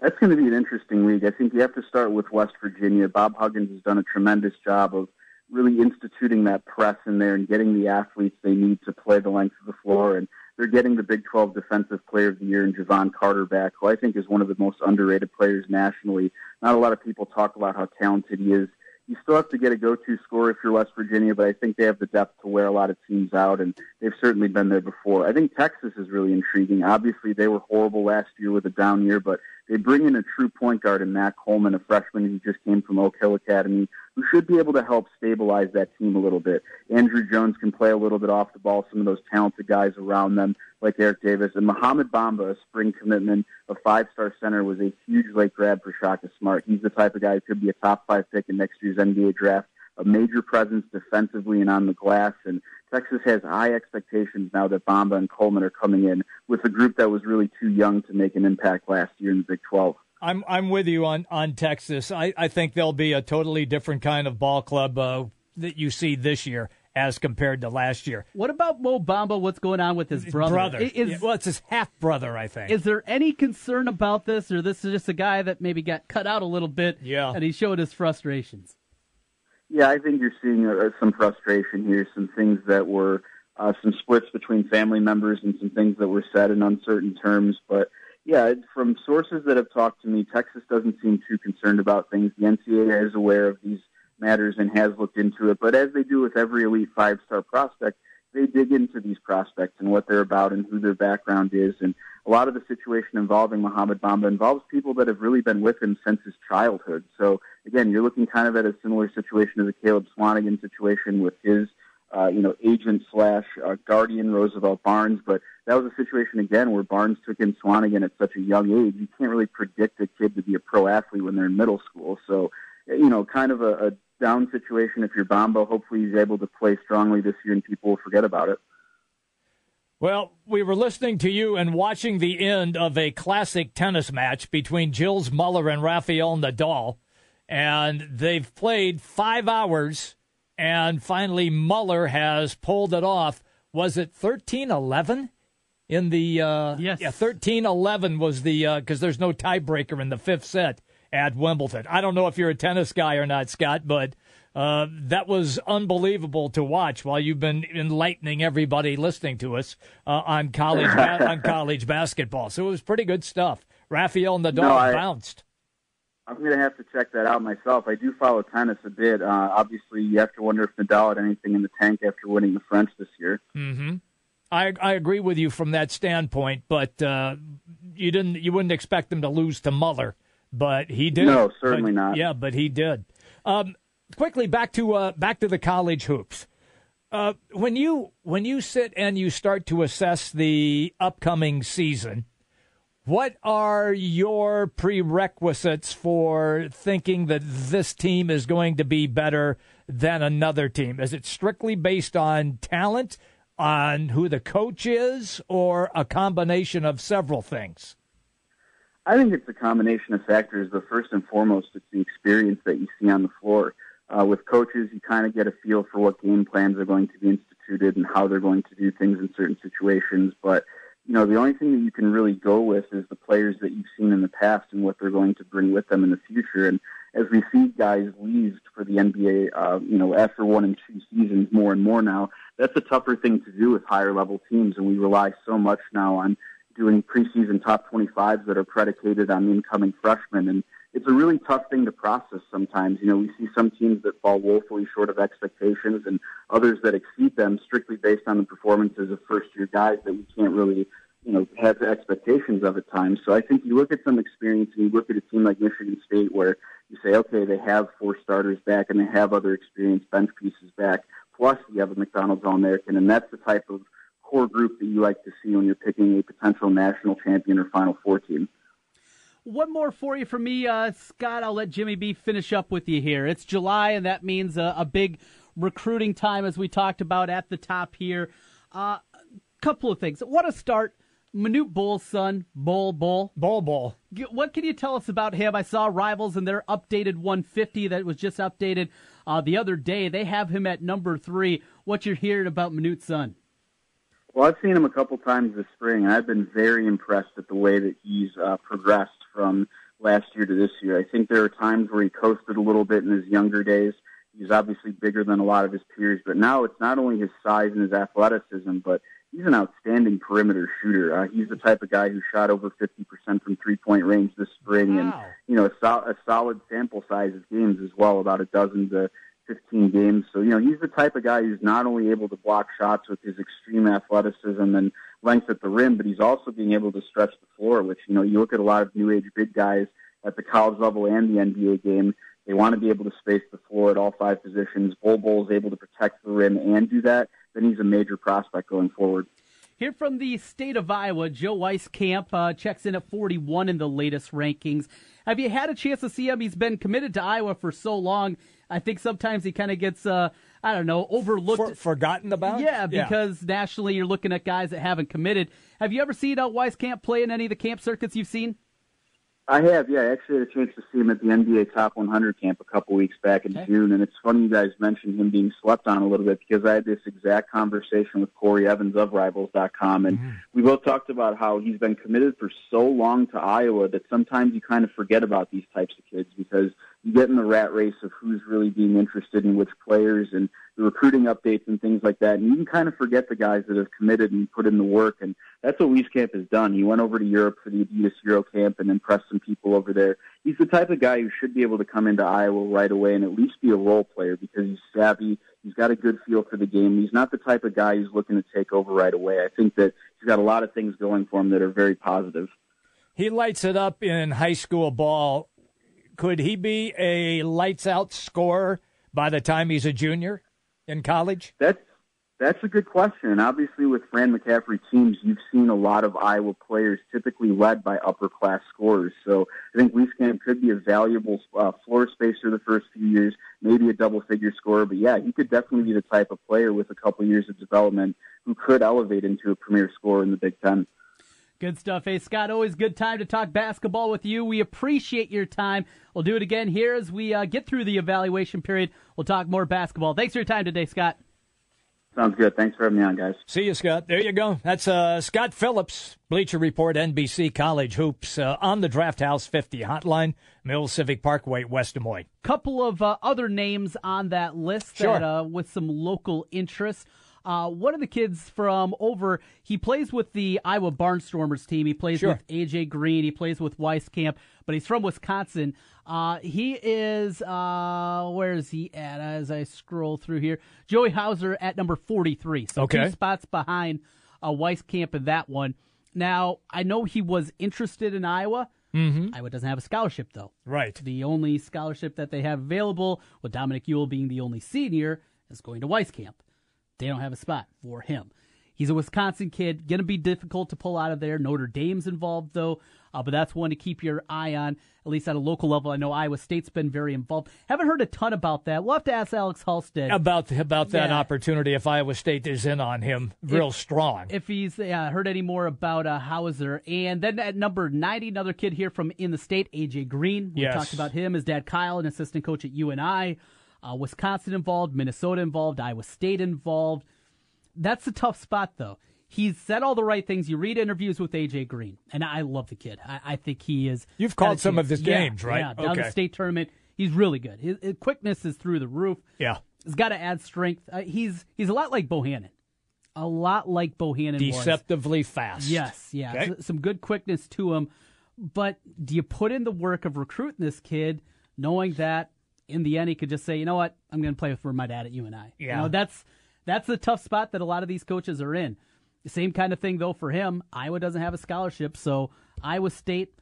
Speaker 10: That's going to be an interesting league. I think you have to start with West Virginia. Bob Huggins has done a tremendous job of really instituting that press in there and getting the athletes they need to play the length of the floor. And they're getting the Big 12 Defensive Player of the Year in Jevon Carter back, who I think is one of the most underrated players nationally. Not a lot of people talk about how talented he is you still have to get a go-to score if you're West Virginia, but I think they have the depth to wear a lot of teams out, and they've certainly been there before. I think Texas is really intriguing. Obviously, they were horrible last year with a down year, but they bring in a true point guard in Matt Coleman, a freshman who just came from Oak Hill Academy, who should be able to help stabilize that team a little bit. Andrew Jones can play a little bit off the ball, some of those talented guys around them like Eric Davis. And Mohamed Bamba, a spring commitment, a five-star center, was a huge late grab for Shaka Smart. He's the type of guy who could be a top five pick in next year's NBA draft, a major presence defensively and on the glass. And Texas has high expectations now that Bamba and Coleman are coming in with a group that was really too young to make an impact last year in the Big 12.
Speaker 2: I'm I'm with you on on Texas. I, I think they'll be a totally different kind of ball club uh, that you see this year as compared to last year.
Speaker 3: What about Mo Bamba? What's going on with his brother?
Speaker 2: Brother. Is, yeah, well, it's his half brother, I think.
Speaker 3: Is there any concern about this, or this is just a guy that maybe got cut out a little bit?
Speaker 2: Yeah.
Speaker 3: And he showed his frustrations.
Speaker 10: Yeah, I think you're seeing uh, some frustration here, some things that were uh, some splits between family members, and some things that were said in uncertain terms, but. Yeah, from sources that have talked to me, Texas doesn't seem too concerned about things. The NCAA is aware of these matters and has looked into it. But as they do with every elite five star prospect, they dig into these prospects and what they're about and who their background is. And a lot of the situation involving Mohamed Bamba involves people that have really been with him since his childhood. So again, you're looking kind of at a similar situation as the Caleb Swanigan situation with his, uh, you know, agent slash uh, guardian Roosevelt Barnes. But that was a situation again where Barnes took in Swanigan at such a young age. You can't really predict a kid to be a pro athlete when they're in middle school. So, you know, kind of a, a down situation if you're Bamba. Hopefully he's able to play strongly this year and people will forget about it.
Speaker 2: Well, we were listening to you and watching the end of a classic tennis match between Gilles Muller and Rafael Nadal. And they've played five hours, and finally Muller has pulled it off. Was it 13 11? In the uh,
Speaker 3: yes,
Speaker 2: yeah, thirteen eleven was the because uh, there's no tiebreaker in the fifth set at Wimbledon. I don't know if you're a tennis guy or not, Scott, but uh, that was unbelievable to watch while you've been enlightening everybody listening to us uh, on college ba- on college basketball. So it was pretty good stuff. Rafael Nadal no, I, bounced.
Speaker 10: I'm going to have to check that out myself. I do follow tennis a bit. Uh, obviously, you have to wonder if Nadal had anything in the tank after winning the French this year.
Speaker 2: Mm-hmm. I I agree with you from that standpoint, but uh, you didn't you wouldn't expect them to lose to Muller but he did.
Speaker 10: No, certainly
Speaker 2: but,
Speaker 10: not.
Speaker 2: Yeah, but he did. Um, quickly back to uh, back to the college hoops. Uh, when you when you sit and you start to assess the upcoming season, what are your prerequisites for thinking that this team is going to be better than another team? Is it strictly based on talent, on who the coach is, or a combination of several things?
Speaker 10: I think it's a combination of factors, but first and foremost, it's the experience that you see on the floor. Uh, with coaches, you kind of get a feel for what game plans are going to be instituted and how they're going to do things in certain situations. But, you know, the only thing that you can really go with is the players that you've seen in the past and what they're going to bring with them in the future. And as we see guys leave for the NBA, uh, you know, after one and two seasons more and more now, that's a tougher thing to do with higher level teams. And we rely so much now on doing preseason top 25s that are predicated on incoming freshmen. And it's a really tough thing to process sometimes. You know, we see some teams that fall woefully short of expectations and others that exceed them strictly based on the performances of first year guys that we can't really, you know, have expectations of at times. So I think you look at some experience and you look at a team like Michigan State where you say, okay, they have four starters back and they have other experienced bench pieces back. Plus, you have a McDonald's All American, and that's the type of core group that you like to see when you're picking a potential national champion or Final Four team.
Speaker 3: One more for you from me, uh, Scott. I'll let Jimmy B finish up with you here. It's July, and that means a, a big recruiting time, as we talked about at the top here. A uh, couple of things. What a start Manute Bol's son, Bol Bol.
Speaker 2: Bol Bol.
Speaker 3: What can you tell us about him? I saw Rivals and their updated 150 that was just updated uh, the other day. They have him at number three. What you're hearing about Manute's son?
Speaker 10: Well, I've seen him a couple times this spring, and I've been very impressed at the way that he's uh, progressed from last year to this year. I think there are times where he coasted a little bit in his younger days. He's obviously bigger than a lot of his peers, but now it's not only his size and his athleticism, but he's an outstanding perimeter shooter. Uh, he's the type of guy who shot over 50% from three point range this spring, wow. and you know a, sol- a solid sample size of games as well, about a dozen to 15 games. So you know he's the type of guy who's not only able to block shots with his extreme athleticism and length at the rim, but he's also being able to stretch the floor. Which you know you look at a lot of new age big guys at the college level and the NBA game. They want to be able to space the floor at all five positions. Bol Bol is able to protect the rim and do that. Then he's a major prospect going forward.
Speaker 3: Here from the state of Iowa, Joe Wieskamp uh, checks in at 41 in the latest rankings. Have you had a chance to see him? He's been committed to Iowa for so long. I think sometimes he kind of gets, uh, I don't know, overlooked. For,
Speaker 2: forgotten about?
Speaker 3: Yeah, because yeah. nationally you're looking at guys that haven't committed. Have you ever seen uh, Wieskamp play in any of the camp circuits you've seen?
Speaker 10: I have, yeah. I actually had a chance to see him at the NBA Top 100 camp a couple weeks back in okay. June, and it's funny you guys mentioned him being slept on a little bit because I had this exact conversation with Corey Evans of Rivals.com, and mm-hmm. we both talked about how he's been committed for so long to Iowa that sometimes you kind of forget about these types of kids because you get in the rat race of who's really being interested in which players and the recruiting updates and things like that. And you can kind of forget the guys that have committed and put in the work. And that's what Wieskamp has done. He went over to Europe for the Adidas Euro Camp and impressed some people over there. He's the type of guy who should be able to come into Iowa right away and at least be a role player because he's savvy. He's got a good feel for the game. He's not the type of guy who's looking to take over right away. I think that he's got a lot of things going for him that are very positive.
Speaker 2: He lights it up in high school ball. Could he be a lights out scorer by the time he's a junior? in college?
Speaker 10: That's that's a good question. obviously, with Fran McCaffery teams, you've seen a lot of Iowa players typically led by upper class scorers. So I think Wieskamp could be a valuable uh, floor spacer the first few years, maybe a double figure scorer. But yeah, he could definitely be the type of player with a couple years of development who could elevate into a premier scorer in the Big Ten.
Speaker 3: Good stuff. Hey, Scott, always good time to talk basketball with you. We appreciate your time. We'll do it again here as we uh, get through the evaluation period. We'll talk more basketball. Thanks for your time today, Scott.
Speaker 10: Sounds good. Thanks for having me on, guys.
Speaker 2: See you, Scott. There you go. That's uh, Scott Phillips, Bleacher Report, NBC College Hoops, uh, on the Draft House 50 hotline, Mill Civic Parkway, West Des Moines.
Speaker 3: Couple of uh, other names on that list
Speaker 2: sure.
Speaker 3: that, uh, with some local interest. Uh, one of the kids from over, he plays with the Iowa Barnstormers team. He plays
Speaker 2: sure.
Speaker 3: with AJ Green. He plays with Wieskamp, but he's from Wisconsin. Uh, he is, uh, where is he at as I scroll through here? Joey Hauser at number 43. So
Speaker 2: okay.
Speaker 3: two spots behind uh, Wieskamp in that one. Now, I know he was interested in Iowa.
Speaker 2: Mm-hmm.
Speaker 3: Iowa doesn't have a scholarship, though.
Speaker 2: Right.
Speaker 3: The only scholarship that they have available, with Dominique Uhl being the only senior, is going to Wieskamp. They don't have a spot for him. He's a Wisconsin kid, going to be difficult to pull out of there. Notre Dame's involved though, uh, but that's one to keep your eye on, at least at a local level. I know Iowa State's been very involved. Haven't heard a ton about that. We'll have to ask Alex Halsted
Speaker 2: about about that yeah. opportunity if Iowa State is in on him real
Speaker 3: if,
Speaker 2: strong.
Speaker 3: If he's yeah, heard any more about uh, Hauser, and then at number ninety, another kid here from in the state, AJ Green. We
Speaker 2: yes.
Speaker 3: talked about him. His dad Kyle, an assistant coach at UNI. Uh, Wisconsin involved, Minnesota involved, Iowa State involved. That's a tough spot, though. He's said all the right things. You read interviews with AJ Green, and I love the kid. I, I think he is.
Speaker 2: You've called some of his
Speaker 3: yeah,
Speaker 2: games, right?
Speaker 3: Yeah, down okay. the state tournament. He's really good. His, his, quickness is through the roof.
Speaker 2: Yeah,
Speaker 3: he's got to add strength. Uh, he's he's a lot like Bohannon, a lot like Bohannon.
Speaker 2: Deceptively
Speaker 3: was.
Speaker 2: fast.
Speaker 3: Yes, yeah,
Speaker 2: okay.
Speaker 3: some good quickness to him. But do you put in the work of recruiting this kid, knowing that in the end he could just say, you know what, I'm going to play for my dad at UNI.
Speaker 2: Yeah,
Speaker 3: you know, that's that's the tough spot that a lot of these coaches are in. The Same kind of thing though for him. Iowa doesn't have a scholarship, so Iowa State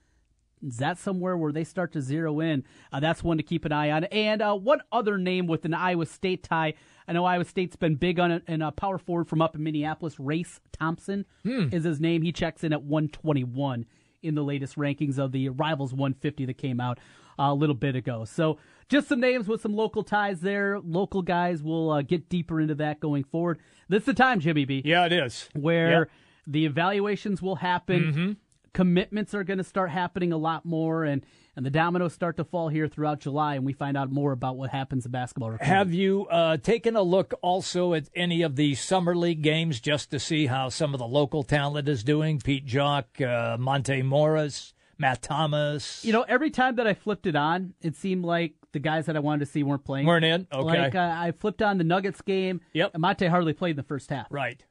Speaker 3: is that somewhere where they start to zero in? Uh, that's one to keep an eye on. And uh, one other name with an Iowa State tie. I know Iowa State's been big on it, and a power forward from up in Minneapolis, Race Thompson
Speaker 2: hmm.
Speaker 3: is his name. He checks in at 121 in the latest rankings of the Rivals 150 that came out a little bit ago. So just some names with some local ties there. Local guys will uh, get deeper into that going forward. This is the time, Jimmy B.
Speaker 2: Yeah, it is.
Speaker 3: Where
Speaker 2: yep.
Speaker 3: the evaluations will happen.
Speaker 2: Mm-hmm.
Speaker 3: Commitments are going to start happening a lot more, and and the dominoes start to fall here throughout July, and we find out more about what happens in basketball. recruiting.
Speaker 2: Have you uh, taken a look also at any of the summer league games just to see how some of the local talent is doing? Pete Jok, uh, Monte Morris, Matt Thomas.
Speaker 3: You know, every time that I flipped it on, it seemed like the guys that I wanted to see weren't playing.
Speaker 2: Weren't in? Okay.
Speaker 3: Like uh, I flipped on the Nuggets game.
Speaker 2: Yep.
Speaker 3: And Monte hardly played in the first half.
Speaker 2: right.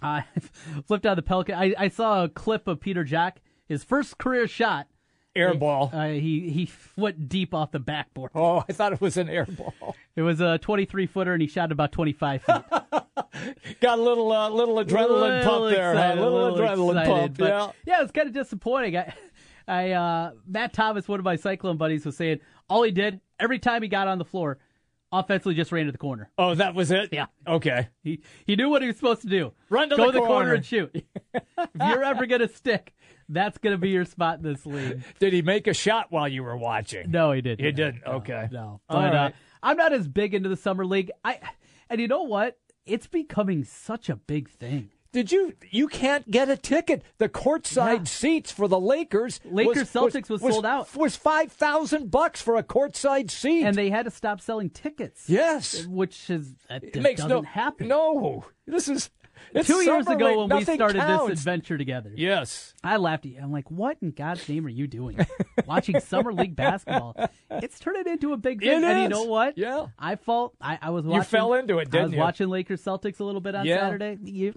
Speaker 3: I flipped on the Pelican. I, I saw a clip of Peter Jok, his first career shot.
Speaker 2: Air ball.
Speaker 3: Uh, he he went deep off the backboard.
Speaker 2: Oh, I thought it was an air ball.
Speaker 3: It was a 23 footer, and he shot about 25 feet.
Speaker 2: Got a little uh, little adrenaline
Speaker 3: Little
Speaker 2: pump there. huh?
Speaker 3: excited,
Speaker 2: little,
Speaker 3: little
Speaker 2: adrenaline
Speaker 3: excited,
Speaker 2: pump. Yeah.
Speaker 3: yeah, it was kind of disappointing. I, I uh, Matt Thomas, one of my cyclone buddies, was saying all he did every time he got on the floor, offensively just ran to the corner.
Speaker 2: Oh, that was it.
Speaker 3: Yeah.
Speaker 2: Okay.
Speaker 3: He he knew what he was supposed to do.
Speaker 2: Run to
Speaker 3: Go
Speaker 2: the
Speaker 3: to the corner
Speaker 2: corner.
Speaker 3: and shoot. if you're ever gonna stick, that's gonna be your spot in this league.
Speaker 2: Did he make a shot while you were watching?
Speaker 3: No, he didn't.
Speaker 2: He didn't.
Speaker 3: No,
Speaker 2: Okay.
Speaker 3: No, but uh. I'm not as big into the summer league. I and you know what? It's becoming such a big thing.
Speaker 2: Did you? You can't get a ticket. The courtside
Speaker 3: Yeah.
Speaker 2: seats for the Lakers,
Speaker 3: Lakers Celtics was sold out.
Speaker 2: Was five thousand bucks for a courtside seat,
Speaker 3: And they had to stop selling tickets.
Speaker 2: yes,
Speaker 3: which is
Speaker 2: it makes
Speaker 3: doesn't
Speaker 2: no
Speaker 3: happen.
Speaker 2: No, this is it's
Speaker 3: Two years ago
Speaker 2: league.
Speaker 3: when we started
Speaker 2: counts.
Speaker 3: this adventure together,
Speaker 2: Yes,
Speaker 3: I laughed at you. I'm like, what in God's name are you doing? Watching summer league basketball. It's turning into a big thing.
Speaker 2: It
Speaker 3: and you know what?
Speaker 2: Yeah.
Speaker 3: I felt I, I was watching
Speaker 2: fell into it,
Speaker 3: I
Speaker 2: didn't
Speaker 3: was
Speaker 2: you?
Speaker 3: watching Lakers Celtics a little bit on
Speaker 2: Yeah.
Speaker 3: Saturday. You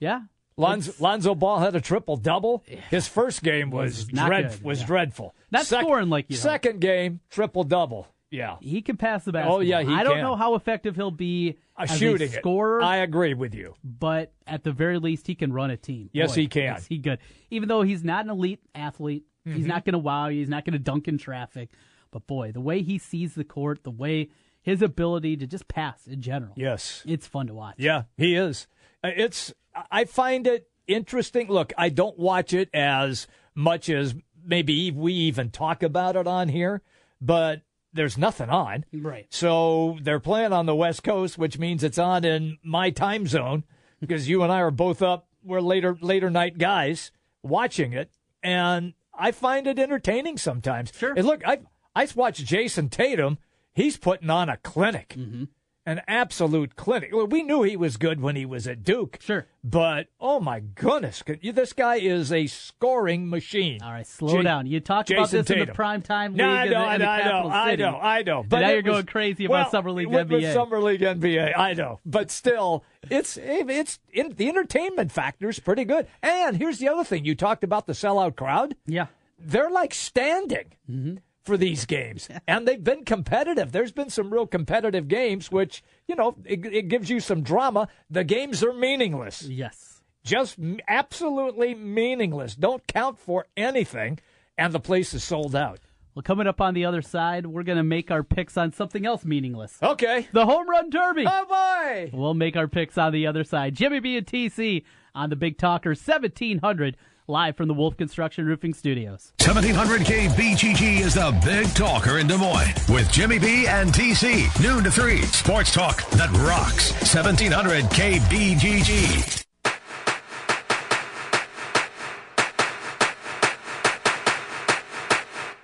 Speaker 3: yeah.
Speaker 2: Lonzo, Lonzo Ball had a triple double. His first game was
Speaker 3: Was
Speaker 2: dread,
Speaker 3: good,
Speaker 2: was
Speaker 3: yeah.
Speaker 2: dreadful.
Speaker 3: Not scoring like you hope.
Speaker 2: Second game triple double. Yeah,
Speaker 3: He can pass the basketball.
Speaker 2: Oh, yeah, he
Speaker 3: I don't
Speaker 2: can.
Speaker 3: know how effective he'll be
Speaker 2: uh,
Speaker 3: as
Speaker 2: shooting
Speaker 3: a scorer,
Speaker 2: I agree with you.
Speaker 3: but at the very least, he can run a team.
Speaker 2: Yes, he can.
Speaker 3: Is he good? Even though he's not an elite athlete,
Speaker 2: Mm-hmm.
Speaker 3: he's not going to wow you. He's not going to dunk in traffic. But boy, the way he sees the court, the way his ability to just pass in general,
Speaker 2: Yes.
Speaker 3: it's fun to watch.
Speaker 2: Yeah, he is. Uh, It's I find it interesting. Look, I don't watch it as much as maybe we even talk about it on here, but there's nothing on.
Speaker 3: Right.
Speaker 2: So they're playing on the West Coast, which means it's on in my time zone because you and I are both up. We're later later night guys watching it, and I find it entertaining sometimes.
Speaker 3: Sure.
Speaker 2: And look, I I watched Jayson Tatum. He's putting on a clinic, an absolute clinic. Well, we knew he was good when he was at Duke.
Speaker 3: Sure.
Speaker 2: But oh my goodness, this guy is a scoring machine.
Speaker 3: All right, slow
Speaker 2: Ja-
Speaker 3: down. You talked about
Speaker 2: Jason
Speaker 3: this in the prime time league
Speaker 2: No, I
Speaker 3: in
Speaker 2: know,
Speaker 3: the, in the
Speaker 2: know, I know, I know, I know.
Speaker 3: But now you're going crazy about
Speaker 2: well,
Speaker 3: summer league NBA.
Speaker 2: summer league NBA. I know, but still, it's it's in, the entertainment factor is pretty good. And here's the other thing: you talked about the sellout crowd.
Speaker 3: yeah.
Speaker 2: They're like standing
Speaker 3: Mm-hmm.
Speaker 2: For these games, and they've been competitive. There's been some real competitive games, which you know it, it gives you some drama. The games are meaningless
Speaker 3: Yes.
Speaker 2: just absolutely meaningless. Don't count for anything, and the place is sold out.
Speaker 3: Well, coming up on the other side, we're going to make our picks on something else meaningless.
Speaker 2: Okay.
Speaker 3: The home run derby.
Speaker 2: Oh boy!
Speaker 3: We'll make our picks on the other side. Jimmy B and TC on the Big Talker 1700 live from the Wolf Construction Roofing Studios.
Speaker 1: 1700K BGG is the big talker in Des Moines with Jimmy B and TC. Noon to 3. Sports talk that rocks. 1700K BGG.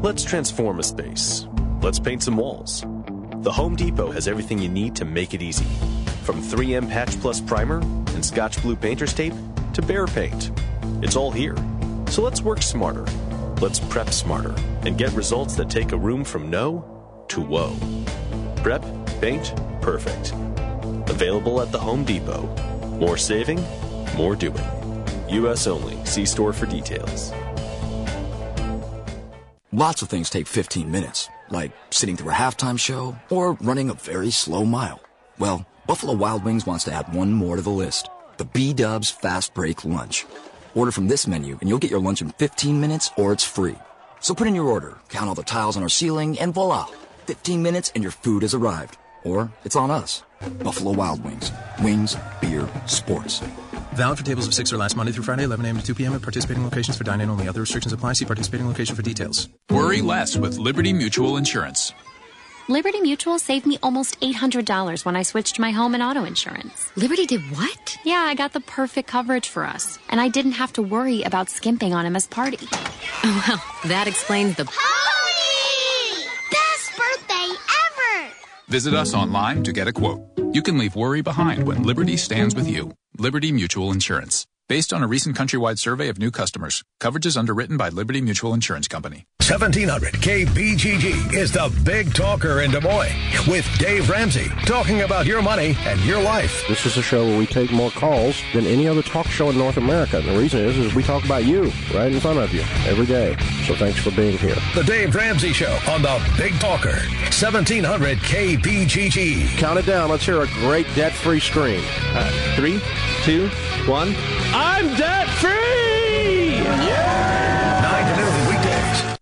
Speaker 11: Let's transform a space. Let's paint some walls. The Home Depot has everything you need to make it easy. From 3M Patch Plus Primer and Scotch Blue Painter's Tape to Behr Paint. It's all here. So let's work smarter. Let's prep smarter and get results that take a room from no to whoa. Prep, paint, perfect. Available at the Home Depot. More saving, more doing. U.S. only. See store for details.
Speaker 12: Lots of things take 15 minutes, like sitting through a halftime show or running a very slow mile. Well, Buffalo Wild Wings wants to add one more to the list the B Dubs Fast Break Lunch. Order from this menu and you'll get your lunch in 15 minutes or it's free. So put in your order, count all the tiles on our ceiling, and voila! 15 minutes and your food has arrived. Or it's on us. Buffalo Wild Wings. Wings, beer, sports.
Speaker 13: Valid for tables of six or less Monday through Friday, 11 a.m. to 2 p.m. at participating locations for dine-in only. Other restrictions apply. See participating location for details.
Speaker 14: Worry less with Liberty Mutual Insurance.
Speaker 15: Liberty Mutual saved me almost $800 when I switched my home and auto insurance.
Speaker 16: Liberty did what?
Speaker 15: Yeah, I got the perfect coverage for us, and I didn't have to worry about skimping on Emma's party.
Speaker 16: Oh, well, that explains the
Speaker 17: Pony! Best birthday ever!
Speaker 14: Visit us online to get a quote. You can leave worry behind when Liberty stands with you. Liberty Mutual Insurance. Based on a recent countrywide survey of new customers, coverage is underwritten by Liberty Mutual Insurance Company.
Speaker 1: 1700 KBGG is the big talker in Des Moines with Dave Ramsey talking about your money and your life.
Speaker 18: This is a show where we take more calls than any other talk show in North America. The reason is, is we talk about you right in front of you every day. So thanks for being here.
Speaker 1: The Dave Ramsey Show on the Big Talker, 1700 KBGG.
Speaker 18: Count it down. Let's hear a great debt-free scream.
Speaker 19: Uh, three, two, one.
Speaker 18: I'm debt-free!
Speaker 1: Yeah!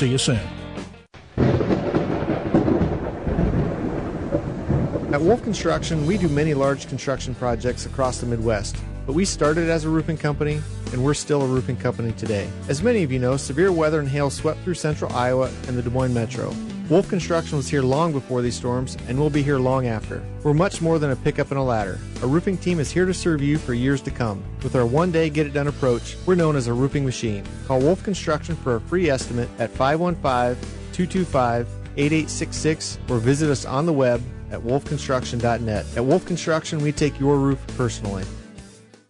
Speaker 8: See you soon.
Speaker 20: At Wolf Construction, we do many large construction projects across the Midwest, but we started as a roofing company and we're still a roofing company today. As many of you know, severe weather and hail swept through central Iowa and the Des Moines metro. Wolf Construction was here long before these storms and will be here long after. We're much more than a pickup and a ladder. Our roofing team is here to serve you for years to come. With our one day get it done approach, we're known as a roofing machine. Call Wolf Construction for a free estimate at 515 225 8866 or visit us on the web at wolfconstruction.net. At Wolf Construction, we take your roof personally.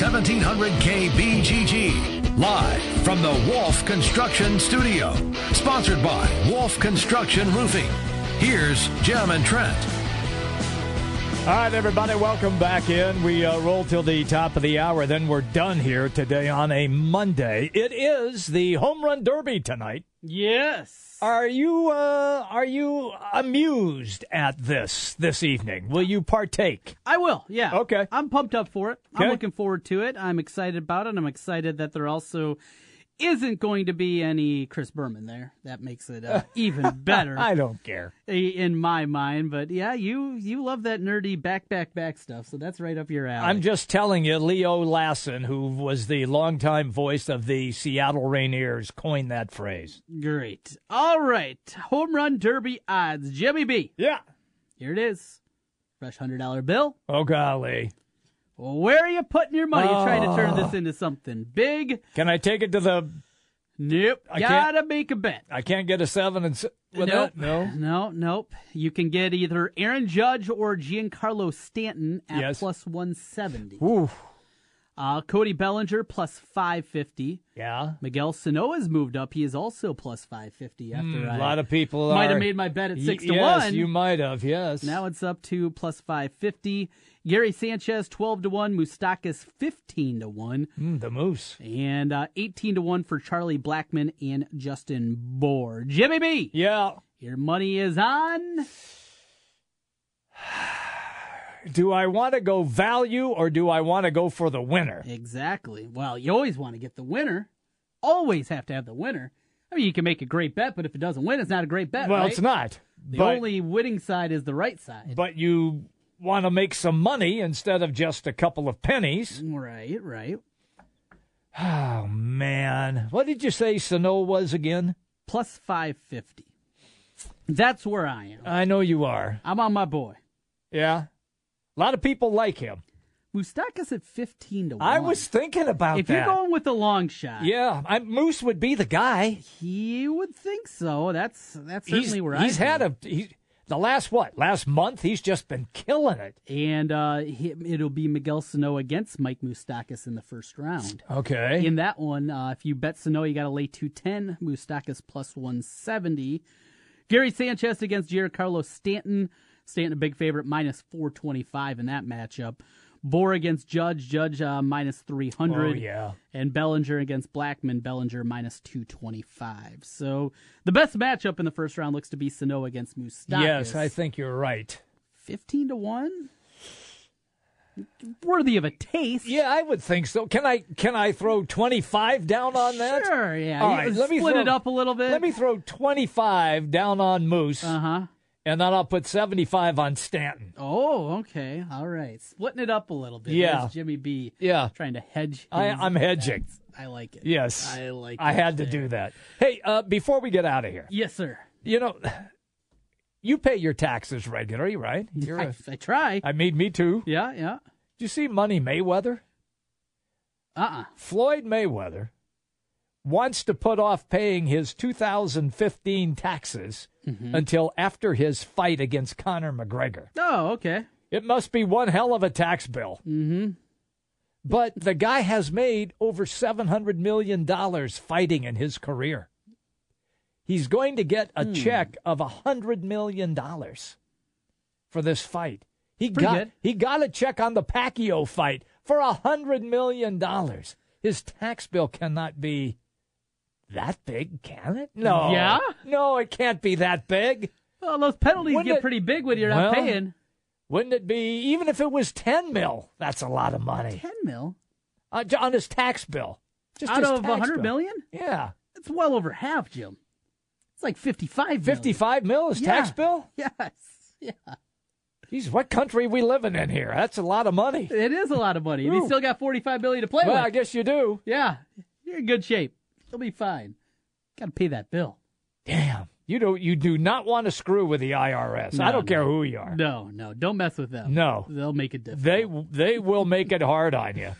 Speaker 1: 1700 KBGG. Live from the Wolf Construction Studio. Sponsored by Wolf Construction Roofing. Here's Jim and Trent.
Speaker 2: All right, everybody, welcome back in. We uh, roll till the top of the hour, then we're done here today on a Monday. It is the Home Run Derby tonight.
Speaker 3: Yes.
Speaker 2: Are you uh, are you amused at this this evening? Will you partake?
Speaker 3: I will. Yeah.
Speaker 2: Okay.
Speaker 3: I'm pumped up for it.
Speaker 2: Okay.
Speaker 3: I'm looking forward to it. I'm excited about it. I'm excited that they're also isn't going to be any Chris Berman there. That makes it uh, even better.
Speaker 2: I don't care
Speaker 3: in my mind, but yeah, you you love that nerdy back back back stuff, so that's right up your alley.
Speaker 2: I'm just telling you, Leo Lassen, who was the longtime voice of the Seattle Rainiers, coined that phrase.
Speaker 3: Great. All right, home run derby odds, Jimmy B.
Speaker 2: Yeah.
Speaker 3: Here it is. Fresh hundred dollar bill.
Speaker 2: Oh golly.
Speaker 3: Where are you putting your money oh. trying to turn this into something big?
Speaker 2: Can I take it to the?
Speaker 3: Nope. I gotta can't... make a bet.
Speaker 2: I can't get a seven and with
Speaker 3: nope.
Speaker 2: that. No,
Speaker 3: no, nope. You can get either Aaron Judge or Giancarlo Stanton at
Speaker 2: yes.
Speaker 3: plus one seventy.
Speaker 2: Ooh.
Speaker 3: Uh, Cody Bellinger plus 550.
Speaker 2: Yeah.
Speaker 3: Miguel Sano has moved up. He is also plus 550 after I
Speaker 2: a lot of people
Speaker 3: might
Speaker 2: are-
Speaker 3: have made my bet at
Speaker 2: Y-
Speaker 3: 6 to
Speaker 2: yes,
Speaker 3: 1.
Speaker 2: you might have, yes.
Speaker 3: Now it's up to plus 550. Gary Sanchez 12 to 1, Moustakas 15 to 1.
Speaker 2: Mm, the Moose.
Speaker 3: And uh, 18 to 1 for Charlie Blackmon and Justin Bour. Jimmy B.
Speaker 2: Yeah.
Speaker 3: Your money is on
Speaker 2: Do I want to go value or do I want to go for the winner?
Speaker 3: Exactly. Well, you always want to get the winner. Always have to have the winner. I mean, you can make a great bet, but if it doesn't win, it's not a great bet.
Speaker 2: Well,
Speaker 3: right?
Speaker 2: it's not.
Speaker 3: The only winning side is the right side.
Speaker 2: but you want to make some money instead of just a couple of pennies.
Speaker 3: Right, right.
Speaker 2: Oh man, what did you say Sano was again?
Speaker 3: Plus five fifty. That's where I am.
Speaker 2: I know you are.
Speaker 3: I'm on my boy.
Speaker 2: Yeah, a lot of people like him.
Speaker 3: Moustakas at fifteen to one.
Speaker 2: I was thinking about
Speaker 3: if
Speaker 2: that.
Speaker 3: you're going with the long shot,
Speaker 2: yeah, I, Moose would be the guy.
Speaker 3: he would think so. That's that's
Speaker 2: He's,
Speaker 3: certainly where
Speaker 2: he's
Speaker 3: I He's
Speaker 2: had a he, the last what last month. He's just been killing it.
Speaker 3: and uh, he, it'll be Miguel Sano against Mike Moustakas in the first round.
Speaker 2: Okay.
Speaker 3: In that one, uh, if you bet Sano, you got to lay 210. Moustakas plus 170. Gary Sanchez against Giancarlo Stanton. Stanton a big favorite, minus 425 in that matchup. Bour against Judge. Judge uh, minus 300.
Speaker 2: Oh, yeah.
Speaker 3: And Bellinger against Blackmon. Bellinger minus 225. So the best matchup in the first round looks to be Sano against Moustakas.
Speaker 2: Yes, I think you're right.
Speaker 3: 15 to 1? Worthy of a taste.
Speaker 2: Yeah, I would think so. Can I can I throw twenty five down on that?
Speaker 3: Sure, yeah.
Speaker 2: All right, let me
Speaker 3: split
Speaker 2: throw,
Speaker 3: it up a little bit.
Speaker 2: Let me throw twenty five down on Moose.
Speaker 3: Uh huh.
Speaker 2: And then I'll put seventy five on Stanton.
Speaker 3: Oh, okay. All right. Splitting it up a little bit.
Speaker 2: Yeah.
Speaker 3: There's Jimmy B.
Speaker 2: Yeah.
Speaker 3: Trying to hedge.
Speaker 2: I, I'm hedging.
Speaker 3: I like it.
Speaker 2: Yes,
Speaker 3: I like it.
Speaker 2: I had to do that. Hey, uh, before we get out of here,
Speaker 3: Yes, sir.
Speaker 2: you know, you pay your taxes regularly, right? You're
Speaker 3: I,
Speaker 2: a,
Speaker 3: I try.
Speaker 2: I mean, me too.
Speaker 3: yeah, yeah.
Speaker 2: Did you see Money Mayweather?
Speaker 3: Uh uh
Speaker 2: Floyd Mayweather wants to put off paying his 2015 taxes
Speaker 3: Mm-hmm.
Speaker 2: until after his fight against Conor McGregor.
Speaker 3: Oh, okay.
Speaker 2: It must be one hell of a tax bill.
Speaker 3: Mm-hmm.
Speaker 2: But the guy has made over $700 million fighting in his career. He's going to get a
Speaker 3: Hmm.
Speaker 2: check of $100 million for this fight. He
Speaker 3: Pretty
Speaker 2: got,
Speaker 3: good.
Speaker 2: he got a check on the Pacquiao fight for $100 million. His tax bill cannot be that big, can it? No.
Speaker 3: Yeah?
Speaker 2: No, it can't be that big.
Speaker 3: Well, those penalties
Speaker 2: Wouldn't
Speaker 3: get
Speaker 2: it-
Speaker 3: pretty big when you're
Speaker 2: Well,
Speaker 3: not paying.
Speaker 2: Wouldn't it be, even if it was 10 mil, that's a lot of money.
Speaker 3: 10 mil?
Speaker 2: Uh, on his tax bill. Just
Speaker 3: Out
Speaker 2: his
Speaker 3: of
Speaker 2: tax
Speaker 3: a hundred
Speaker 2: bill.
Speaker 3: million?
Speaker 2: Yeah.
Speaker 3: It's well over half, Jim. It's like 55 million.
Speaker 2: 55 mil his tax bill?
Speaker 3: Yes. Yeah.
Speaker 2: Geez, what country we living in here? That's a lot of money.
Speaker 3: It is a lot of money. And he's still got 45 million to play
Speaker 2: Well,
Speaker 3: with.
Speaker 2: I guess you do.
Speaker 3: Yeah. You're in good shape. You'll be fine. Got to pay that bill.
Speaker 2: Damn. You do you do not want to screw with the IRS. I don't care who you are.
Speaker 3: No, no. Don't mess with them.
Speaker 2: No.
Speaker 3: They'll make it difficult.
Speaker 2: They they will make it hard on you.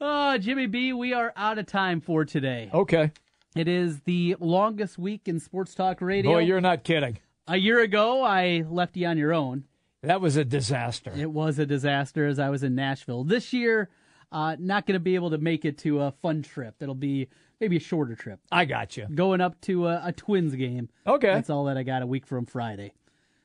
Speaker 3: Oh, Jimmy B, we are out of time for today.
Speaker 2: Okay.
Speaker 3: It is the longest week in sports talk radio.
Speaker 2: Boy, you're not kidding.
Speaker 3: A year ago, I left you on your own.
Speaker 2: That was a disaster.
Speaker 3: It was a disaster as I was in Nashville. This year, uh, not going to be able to make it to a fun trip. It'll be maybe a shorter trip.
Speaker 2: I got you.
Speaker 3: Going up to a, a Twins game.
Speaker 2: Okay.
Speaker 3: That's all that I got a week from Friday.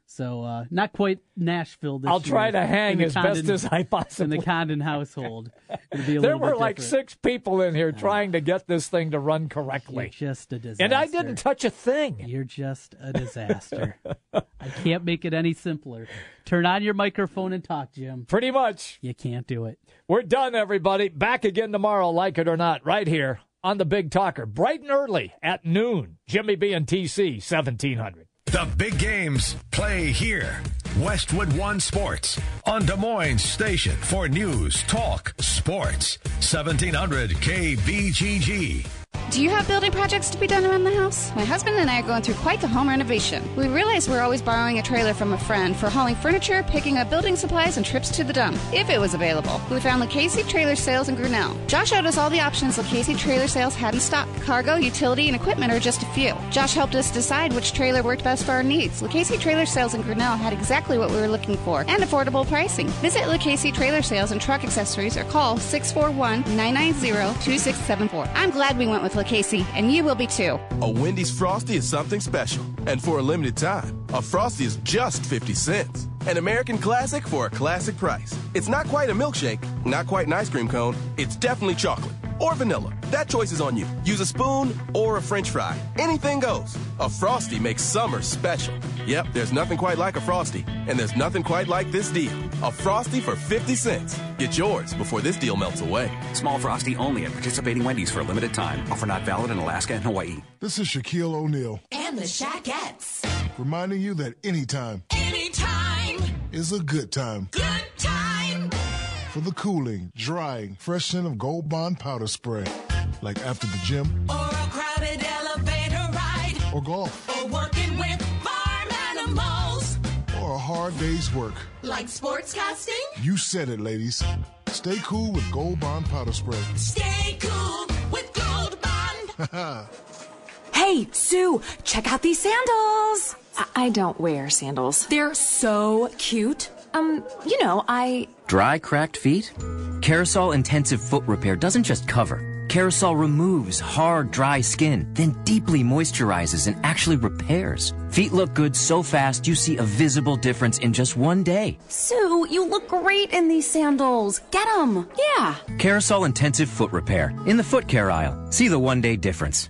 Speaker 3: So uh, not quite Nashville this
Speaker 2: I'll
Speaker 3: year.
Speaker 2: try to hang as best as I possibly in
Speaker 3: the Condon household.
Speaker 2: There were like
Speaker 3: different.
Speaker 2: six people in here trying to get this thing to run correctly.
Speaker 3: You're just a disaster.
Speaker 2: And I didn't touch a thing.
Speaker 3: You're just a disaster. I can't make it any simpler. Turn on your microphone and talk, Jim.
Speaker 2: Pretty much.
Speaker 3: You can't do it.
Speaker 2: We're done, everybody. Back again tomorrow, like it or not, right here on the Big Talker, bright and early at noon. Jimmy B and TC, 1700.
Speaker 1: The big games play here. Westwood One Sports on Des Moines Station for news, talk, sports. 1700 KBGG.
Speaker 21: Do you have building projects to be done around the house? My husband and I are going through quite the home renovation. We realize we're always borrowing a trailer from a friend for hauling furniture, picking up building supplies, and trips to the dump, if it was available. We found Lucchese Trailer Sales in Grinnell. Josh showed us all the options Lucchese Trailer Sales had in stock. Cargo, utility, and equipment are just a few. Josh helped us decide which trailer worked best for our needs. Lucchese Trailer Sales in Grinnell had exactly what we were looking for and affordable pricing. Visit Lucchese Trailer Sales and Truck Accessories or call 641 990 2674. I'm glad we went with Lucchese, and you will be too.
Speaker 22: A Wendy's Frosty is something special. And for a limited time, a Frosty is just 50 cents. An American classic for a classic price. It's not quite a milkshake, not quite an ice cream cone. It's definitely chocolate or vanilla. That choice is on you. Use a spoon or a french fry. Anything goes. A Frosty makes summer special. Yep, there's nothing quite like a Frosty. And there's nothing quite like this deal. A Frosty for 50 cents. Get yours before this deal melts away.
Speaker 23: Small Frosty only at participating Wendy's for a limited time. Offer not valid in Alaska and Hawaii.
Speaker 24: This is Shaquille O'Neal.
Speaker 25: And the Shaquettes.
Speaker 24: Reminding you that anytime.
Speaker 25: Anytime.
Speaker 24: Is a good time.
Speaker 25: Good time.
Speaker 24: For the cooling, drying, fresh scent of Gold Bond powder spray. Like after the gym.
Speaker 25: Or a crowded elevator ride.
Speaker 24: Or golf.
Speaker 25: Or working with farm animals.
Speaker 24: Or a hard day's work.
Speaker 25: Like sportscasting?
Speaker 24: You said it, ladies. Stay cool with Gold Bond powder spray.
Speaker 25: Stay cool with Gold Bond.
Speaker 26: hey, Sue, check out these sandals. I, I don't wear sandals. They're so cute. Um, you know, I.
Speaker 27: Dry, cracked feet? Kerasal Intensive Foot Repair doesn't just cover. Kerasal removes hard, dry skin, then deeply moisturizes and actually repairs. Feet look good so fast you see a visible difference in just one day.
Speaker 26: Sue, you look great in these sandals. Get them. Yeah.
Speaker 27: Kerasal Intensive Foot Repair in the foot care aisle. See the one day difference.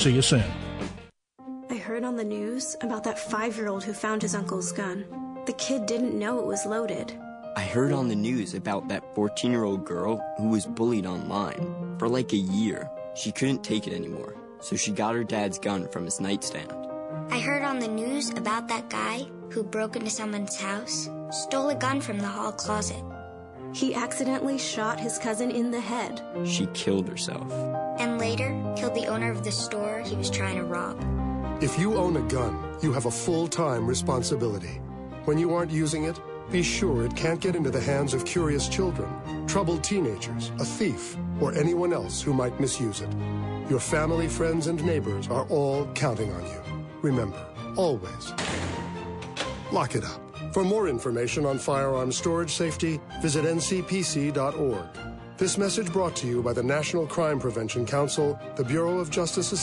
Speaker 8: See you soon.
Speaker 28: I heard on the news about that five year old who found his uncle's gun. The kid didn't know it was loaded.
Speaker 29: I heard on the news about that 14 year old girl who was bullied online. For like a year, she couldn't take it anymore, so she got her dad's gun from his nightstand.
Speaker 17: I heard on the news about that guy who broke into someone's house, stole a gun from the hall closet.
Speaker 28: He accidentally shot his cousin in the head.
Speaker 29: She killed herself.
Speaker 17: And later, killed the owner of the store he was trying to rob.
Speaker 30: If you own a gun, you have a full-time responsibility. When you aren't using it, be sure it can't get into the hands of curious children, troubled teenagers, a thief, or anyone else who might misuse it. Your family, friends, and neighbors are all counting on you. Remember, always, lock it up. For more information on firearm storage safety, visit ncpc.org. This message brought to you by the National Crime Prevention Council, the Bureau of Justice